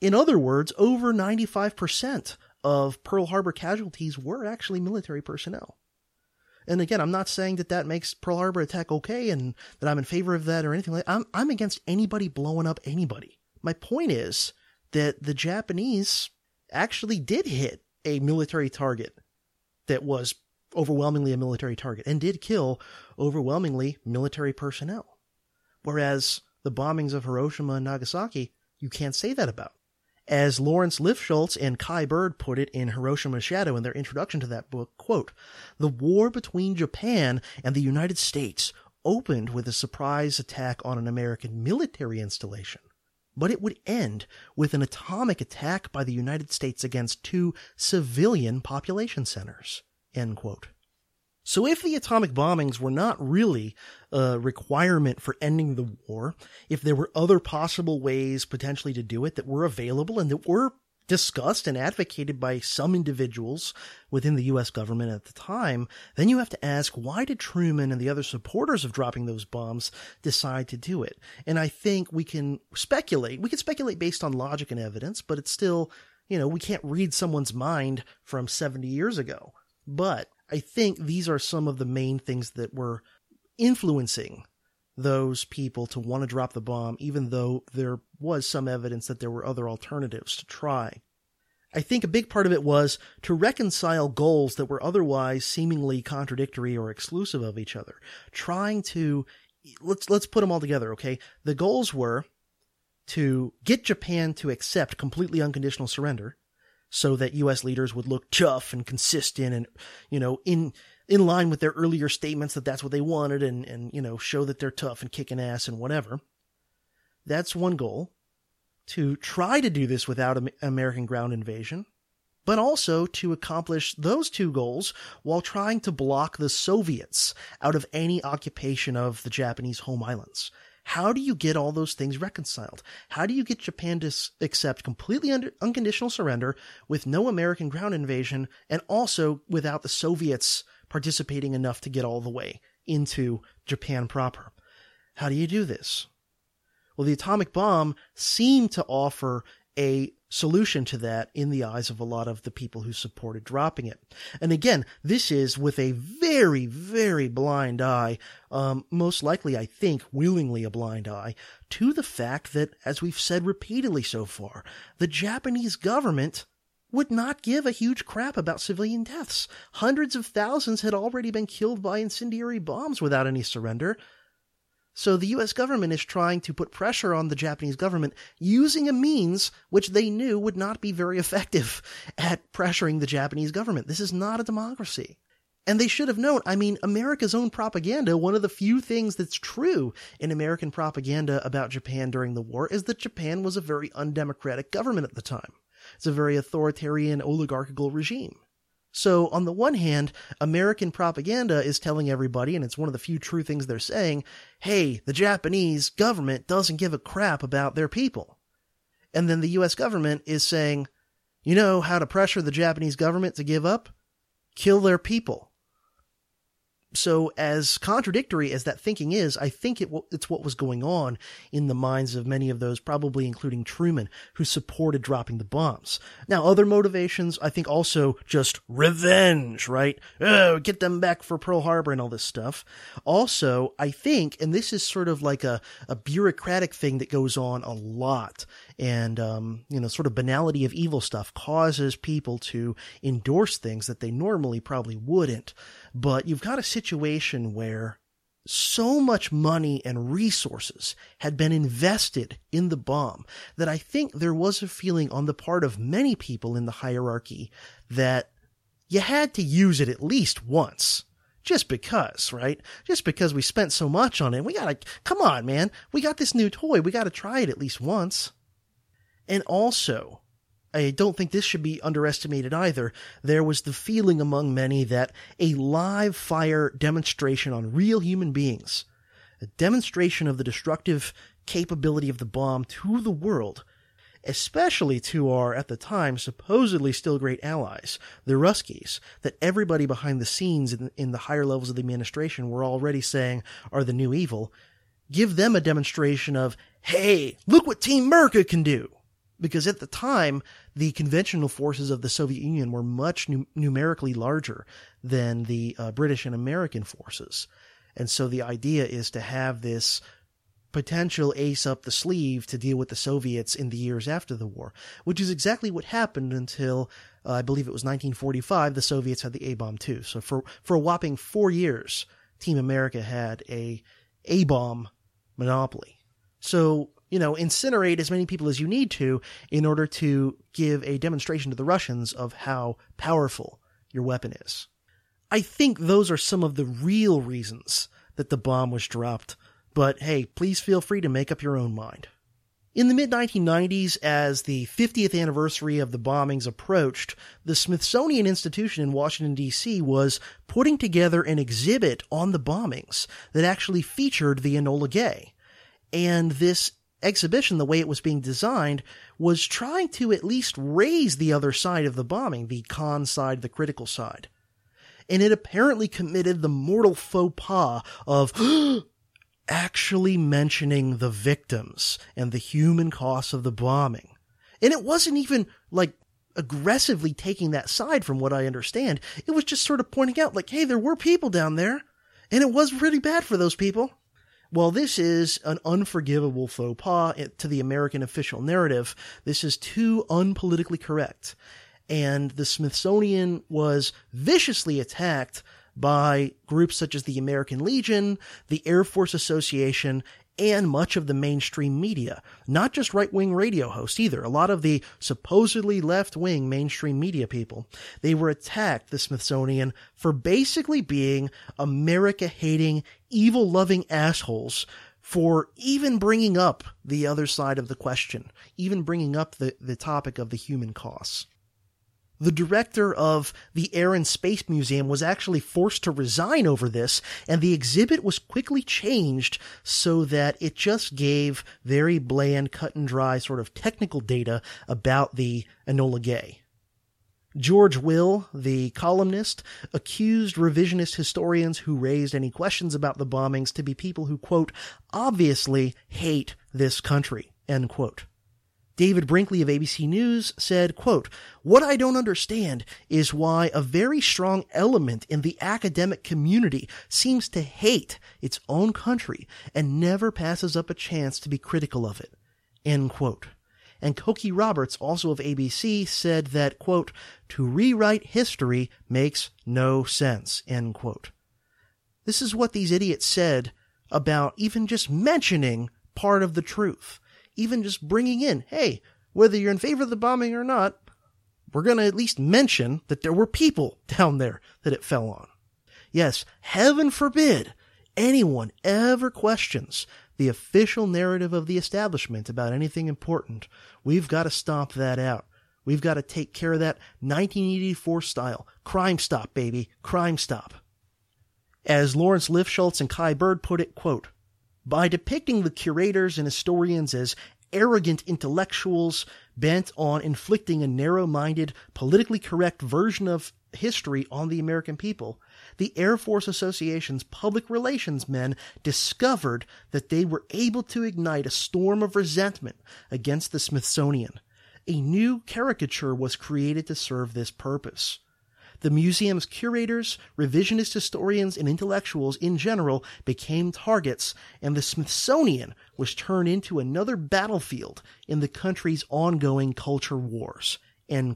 In other words, over 95% of Pearl Harbor casualties were actually military personnel. And again, I'm not saying that that makes Pearl Harbor attack okay and that I'm in favor of that or anything like that. I'm, I'm against anybody blowing up anybody. My point is that the Japanese actually did hit a military target that was overwhelmingly a military target and did kill overwhelmingly military personnel. Whereas the bombings of Hiroshima and Nagasaki, you can't say that about. As Lawrence Lifschultz and Kai Bird put it in Hiroshima's Shadow in their introduction to that book, quote, the war between Japan and the United States opened with a surprise attack on an American military installation, but it would end with an atomic attack by the United States against two civilian population centers, end quote. So if the atomic bombings were not really a requirement for ending the war, if there were other possible ways potentially to do it that were available and that were discussed and advocated by some individuals within the US government at the time, then you have to ask why did Truman and the other supporters of dropping those bombs decide to do it? And I think we can speculate. We can speculate based on logic and evidence, but it's still, you know, we can't read someone's mind from 70 years ago. But I think these are some of the main things that were influencing those people to want to drop the bomb, even though there was some evidence that there were other alternatives to try. I think a big part of it was to reconcile goals that were otherwise seemingly contradictory or exclusive of each other. Trying to, let's, let's put them all together, okay? The goals were to get Japan to accept completely unconditional surrender, so that U.S. leaders would look tough and consistent and, you know, in, in line with their earlier statements that that's what they wanted and, and, you know, show that they're tough and kicking ass and whatever. That's one goal. To try to do this without American ground invasion, but also to accomplish those two goals while trying to block the Soviets out of any occupation of the Japanese home islands. How do you get all those things reconciled? How do you get Japan to accept completely under, unconditional surrender with no American ground invasion and also without the Soviets participating enough to get all the way into Japan proper? How do you do this? Well, the atomic bomb seemed to offer a solution to that in the eyes of a lot of the people who supported dropping it. And again, this is with a very, very blind eye, um, most likely, I think, willingly a blind eye, to the fact that, as we've said repeatedly so far, the Japanese government would not give a huge crap about civilian deaths. Hundreds of thousands had already been killed by incendiary bombs without any surrender. So the US government is trying to put pressure on the Japanese government using a means which they knew would not be very effective *laughs* at pressuring the Japanese government. This is not a democracy. And they should have known. I mean, America's own propaganda, one of the few things that's true in American propaganda about Japan during the war is that Japan was a very undemocratic government at the time. It's a very authoritarian oligarchical regime. So on the one hand, American propaganda is telling everybody, and it's one of the few true things they're saying, hey, the Japanese government doesn't give a crap about their people. And then the US government is saying, you know how to pressure the Japanese government to give up? Kill their people. So, as contradictory as that thinking is, I think it, it's what was going on in the minds of many of those, probably including Truman, who supported dropping the bombs. Now, other motivations, I think also just revenge, right? Oh, get them back for Pearl Harbor and all this stuff. Also, I think, and this is sort of like a, a bureaucratic thing that goes on a lot, and, um, you know, sort of banality of evil stuff causes people to endorse things that they normally probably wouldn't. But you've got a situation where so much money and resources had been invested in the bomb that I think there was a feeling on the part of many people in the hierarchy that you had to use it at least once. Just because, right? Just because we spent so much on it. We gotta, come on, man. We got this new toy. We gotta try it at least once. And also, I don't think this should be underestimated either. There was the feeling among many that a live fire demonstration on real human beings, a demonstration of the destructive capability of the bomb to the world, especially to our, at the time, supposedly still great allies, the Ruskies, that everybody behind the scenes in, in the higher levels of the administration were already saying are the new evil, give them a demonstration of, hey, look what Team America can do because at the time, the conventional forces of the Soviet Union were much nu- numerically larger than the uh, British and American forces. And so the idea is to have this potential ace up the sleeve to deal with the Soviets in the years after the war, which is exactly what happened until uh, I believe it was 1945. The Soviets had the A bomb too. So for for a whopping four years, Team America had a A bomb monopoly. So you know, incinerate as many people as you need to in order to give a demonstration to the Russians of how powerful your weapon is. I think those are some of the real reasons that the bomb was dropped but hey, please feel free to make up your own mind. In the mid 1990s, as the 50th anniversary of the bombings approached, the Smithsonian Institution in Washington, D.C. was putting together an exhibit on the bombings that actually featured the Enola Gay. And this exhibition, the way it was being designed, was trying to at least raise the other side of the bombing, the con side, the critical side. And it apparently committed the mortal faux pas of *gasps* actually mentioning the victims and the human costs of the bombing. And it wasn't even like aggressively taking that side from what I understand. It was just sort of pointing out like, hey, there were people down there and it was pretty bad for those people. While this is an unforgivable faux pas to the American official narrative, this is too unpolitically correct. And the Smithsonian was viciously attacked by groups such as the American Legion, the Air Force Association, and much of the mainstream media. Not just right wing radio hosts either. A lot of the supposedly left wing mainstream media people. They were attacked, the Smithsonian, for basically being America hating, evil loving assholes for even bringing up the other side of the question, even bringing up the, the topic of the human costs. The director of the Air and Space Museum was actually forced to resign over this, and the exhibit was quickly changed so that it just gave very bland, cut and dry sort of technical data about the Enola Gay. George Will, the columnist, accused revisionist historians who raised any questions about the bombings to be people who, quote, obviously hate this country, end quote. David Brinkley of ABC News said, quote, What I don't understand is why a very strong element in the academic community seems to hate its own country and never passes up a chance to be critical of it. End quote. And Cokie Roberts, also of ABC, said that, quote, to rewrite history makes no sense, end quote. This is what these idiots said about even just mentioning part of the truth even just bringing in, hey, whether you're in favor of the bombing or not, we're going to at least mention that there were people *laughs* down there that it fell on. Yes, heaven forbid anyone ever questions the official narrative of the establishment about anything important. We've got to stomp that out. We've got to take care of that 1984 style. Crime stop, baby. Crime stop. As Lawrence Lifschultz and Kai Bird put it, quote, by depicting the curators and historians as arrogant intellectuals bent on inflicting a narrow minded, politically correct version of history on the American people, the Air Force Association's public relations men discovered that they were able to ignite a storm of resentment against the Smithsonian. A new caricature was created to serve this purpose. The museum's curators, revisionist historians, and intellectuals in general became targets, and the Smithsonian was turned into another battlefield in the country's ongoing culture wars. And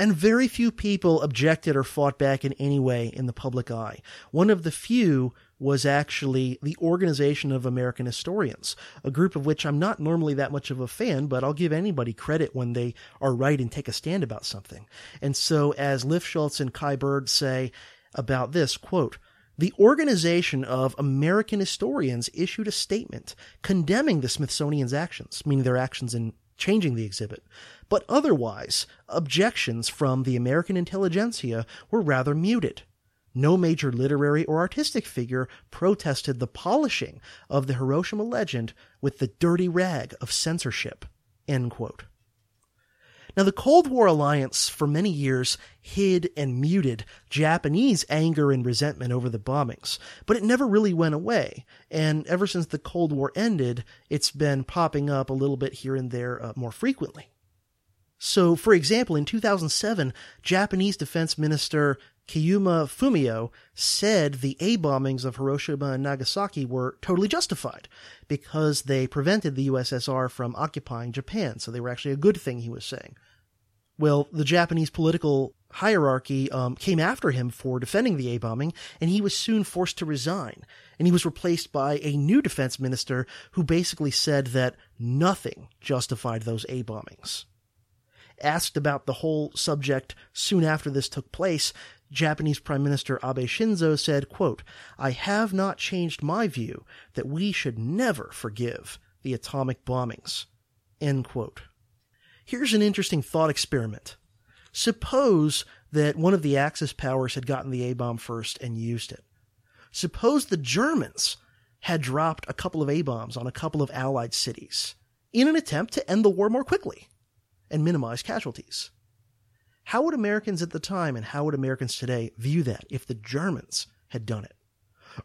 very few people objected or fought back in any way in the public eye. One of the few was actually the Organization of American Historians, a group of which I'm not normally that much of a fan, but I'll give anybody credit when they are right and take a stand about something. And so, as Lifschultz and Kai Bird say about this, quote, the Organization of American Historians issued a statement condemning the Smithsonian's actions, meaning their actions in changing the exhibit. But otherwise, objections from the American intelligentsia were rather muted. No major literary or artistic figure protested the polishing of the Hiroshima legend with the dirty rag of censorship. Now, the Cold War alliance for many years hid and muted Japanese anger and resentment over the bombings, but it never really went away. And ever since the Cold War ended, it's been popping up a little bit here and there uh, more frequently. So, for example, in 2007, Japanese Defense Minister Kyuma Fumio said the A bombings of Hiroshima and Nagasaki were totally justified because they prevented the USSR from occupying Japan. So they were actually a good thing, he was saying. Well, the Japanese political hierarchy um, came after him for defending the A bombing, and he was soon forced to resign. And he was replaced by a new defense minister who basically said that nothing justified those A bombings. Asked about the whole subject soon after this took place, Japanese Prime Minister Abe Shinzo said, quote, I have not changed my view that we should never forgive the atomic bombings. End quote. Here's an interesting thought experiment. Suppose that one of the Axis powers had gotten the A-bomb first and used it. Suppose the Germans had dropped a couple of A-bombs on a couple of Allied cities in an attempt to end the war more quickly and minimize casualties. How would Americans at the time and how would Americans today view that if the Germans had done it?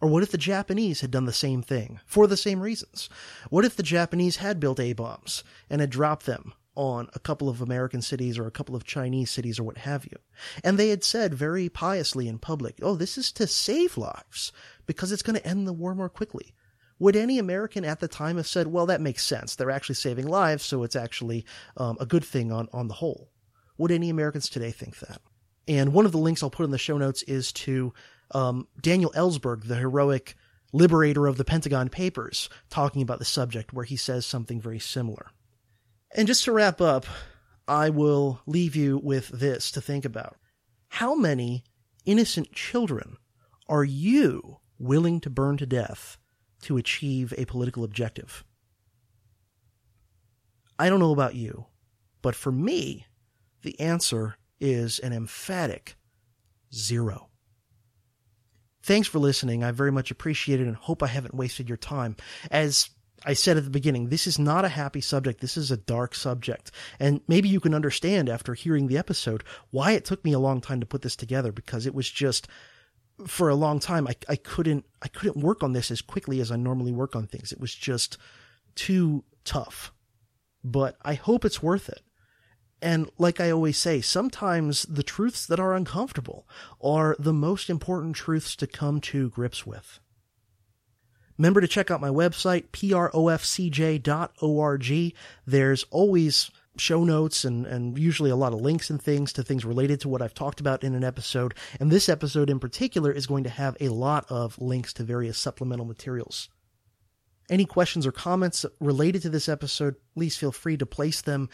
Or what if the Japanese had done the same thing for the same reasons? What if the Japanese had built A-bombs and had dropped them on a couple of American cities or a couple of Chinese cities or what have you? And they had said very piously in public, oh, this is to save lives because it's going to end the war more quickly. Would any American at the time have said, well, that makes sense. They're actually saving lives, so it's actually um, a good thing on, on the whole? Would any Americans today think that? And one of the links I'll put in the show notes is to um, Daniel Ellsberg, the heroic liberator of the Pentagon Papers, talking about the subject, where he says something very similar. And just to wrap up, I will leave you with this to think about. How many innocent children are you willing to burn to death to achieve a political objective? I don't know about you, but for me, the answer is an emphatic zero. Thanks for listening. I very much appreciate it and hope I haven't wasted your time. As I said at the beginning, this is not a happy subject. This is a dark subject. And maybe you can understand after hearing the episode why it took me a long time to put this together because it was just for a long time I, I couldn't I couldn't work on this as quickly as I normally work on things. It was just too tough. But I hope it's worth it. And like I always say, sometimes the truths that are uncomfortable are the most important truths to come to grips with. Remember to check out my website, profcj.org. There's always show notes and, and usually a lot of links and things to things related to what I've talked about in an episode. And this episode in particular is going to have a lot of links to various supplemental materials. Any questions or comments related to this episode, please feel free to place them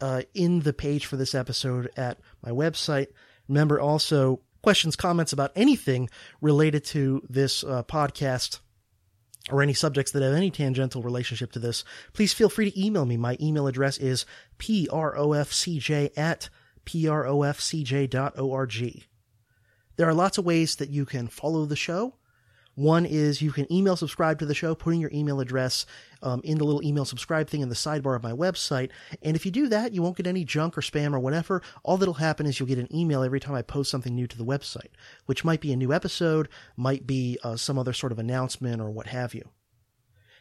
uh, in the page for this episode at my website. Remember also questions, comments about anything related to this uh, podcast or any subjects that have any tangential relationship to this, please feel free to email me. My email address is profcj at profcj.org. There are lots of ways that you can follow the show. One is you can email subscribe to the show, putting your email address um, in the little email subscribe thing in the sidebar of my website. And if you do that, you won't get any junk or spam or whatever. All that'll happen is you'll get an email every time I post something new to the website, which might be a new episode, might be uh, some other sort of announcement or what have you.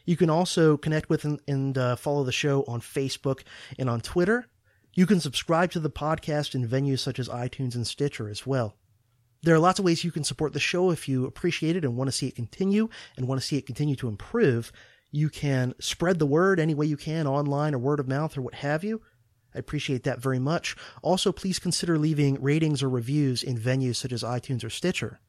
You can also connect with and, and uh, follow the show on Facebook and on Twitter. You can subscribe to the podcast in venues such as iTunes and Stitcher as well. There are lots of ways you can support the show if you appreciate it and want to see it continue and want to see it continue to improve. You can spread the word any way you can online or word of mouth or what have you. I appreciate that very much. Also, please consider leaving ratings or reviews in venues such as iTunes or Stitcher.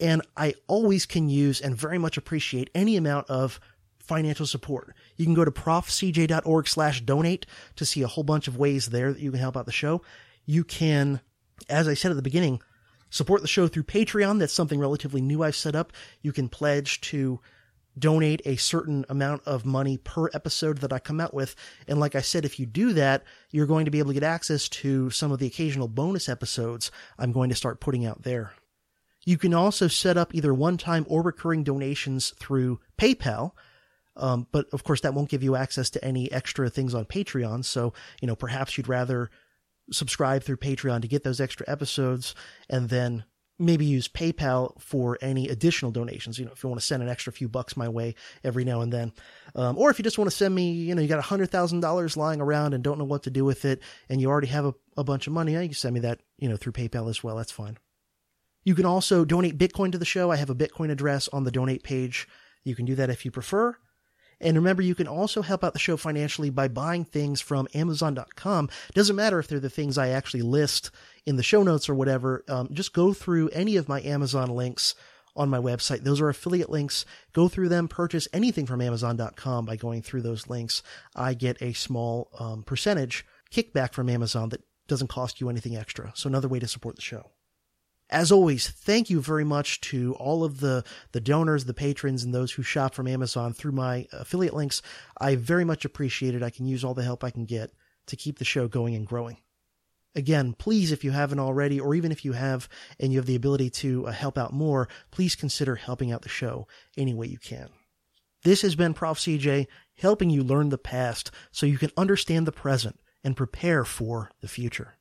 And I always can use and very much appreciate any amount of financial support. You can go to profcj.org slash donate to see a whole bunch of ways there that you can help out the show. You can, as I said at the beginning, support the show through Patreon. That's something relatively new I've set up. You can pledge to donate a certain amount of money per episode that I come out with. And like I said, if you do that, you're going to be able to get access to some of the occasional bonus episodes I'm going to start putting out there. You can also set up either one-time or recurring donations through PayPal. Um, but of course, that won't give you access to any extra things on Patreon. So, you know, perhaps you'd rather subscribe through Patreon to get those extra episodes and then maybe use PayPal for any additional donations. You know, if you want to send an extra few bucks my way every now and then. Um, or if you just want to send me, you know, you got a hundred thousand dollars lying around and don't know what to do with it and you already have a, a bunch of money, you can send me that, you know, through PayPal as well. That's fine. You can also donate Bitcoin to the show. I have a Bitcoin address on the donate page. You can do that if you prefer. And remember, you can also help out the show financially by buying things from Amazon.com. Doesn't matter if they're the things I actually list in the show notes or whatever. Um, just go through any of my Amazon links on my website. Those are affiliate links. Go through them, purchase anything from Amazon.com by going through those links. I get a small um, percentage kickback from Amazon that doesn't cost you anything extra. So another way to support the show. As always, thank you very much to all of the, the donors, the patrons, and those who shop from Amazon through my affiliate links. I very much appreciate it. I can use all the help I can get to keep the show going and growing. Again, please, if you haven't already, or even if you have and you have the ability to uh, help out more, please consider helping out the show any way you can. This has been Prof. CJ helping you learn the past so you can understand the present and prepare for the future.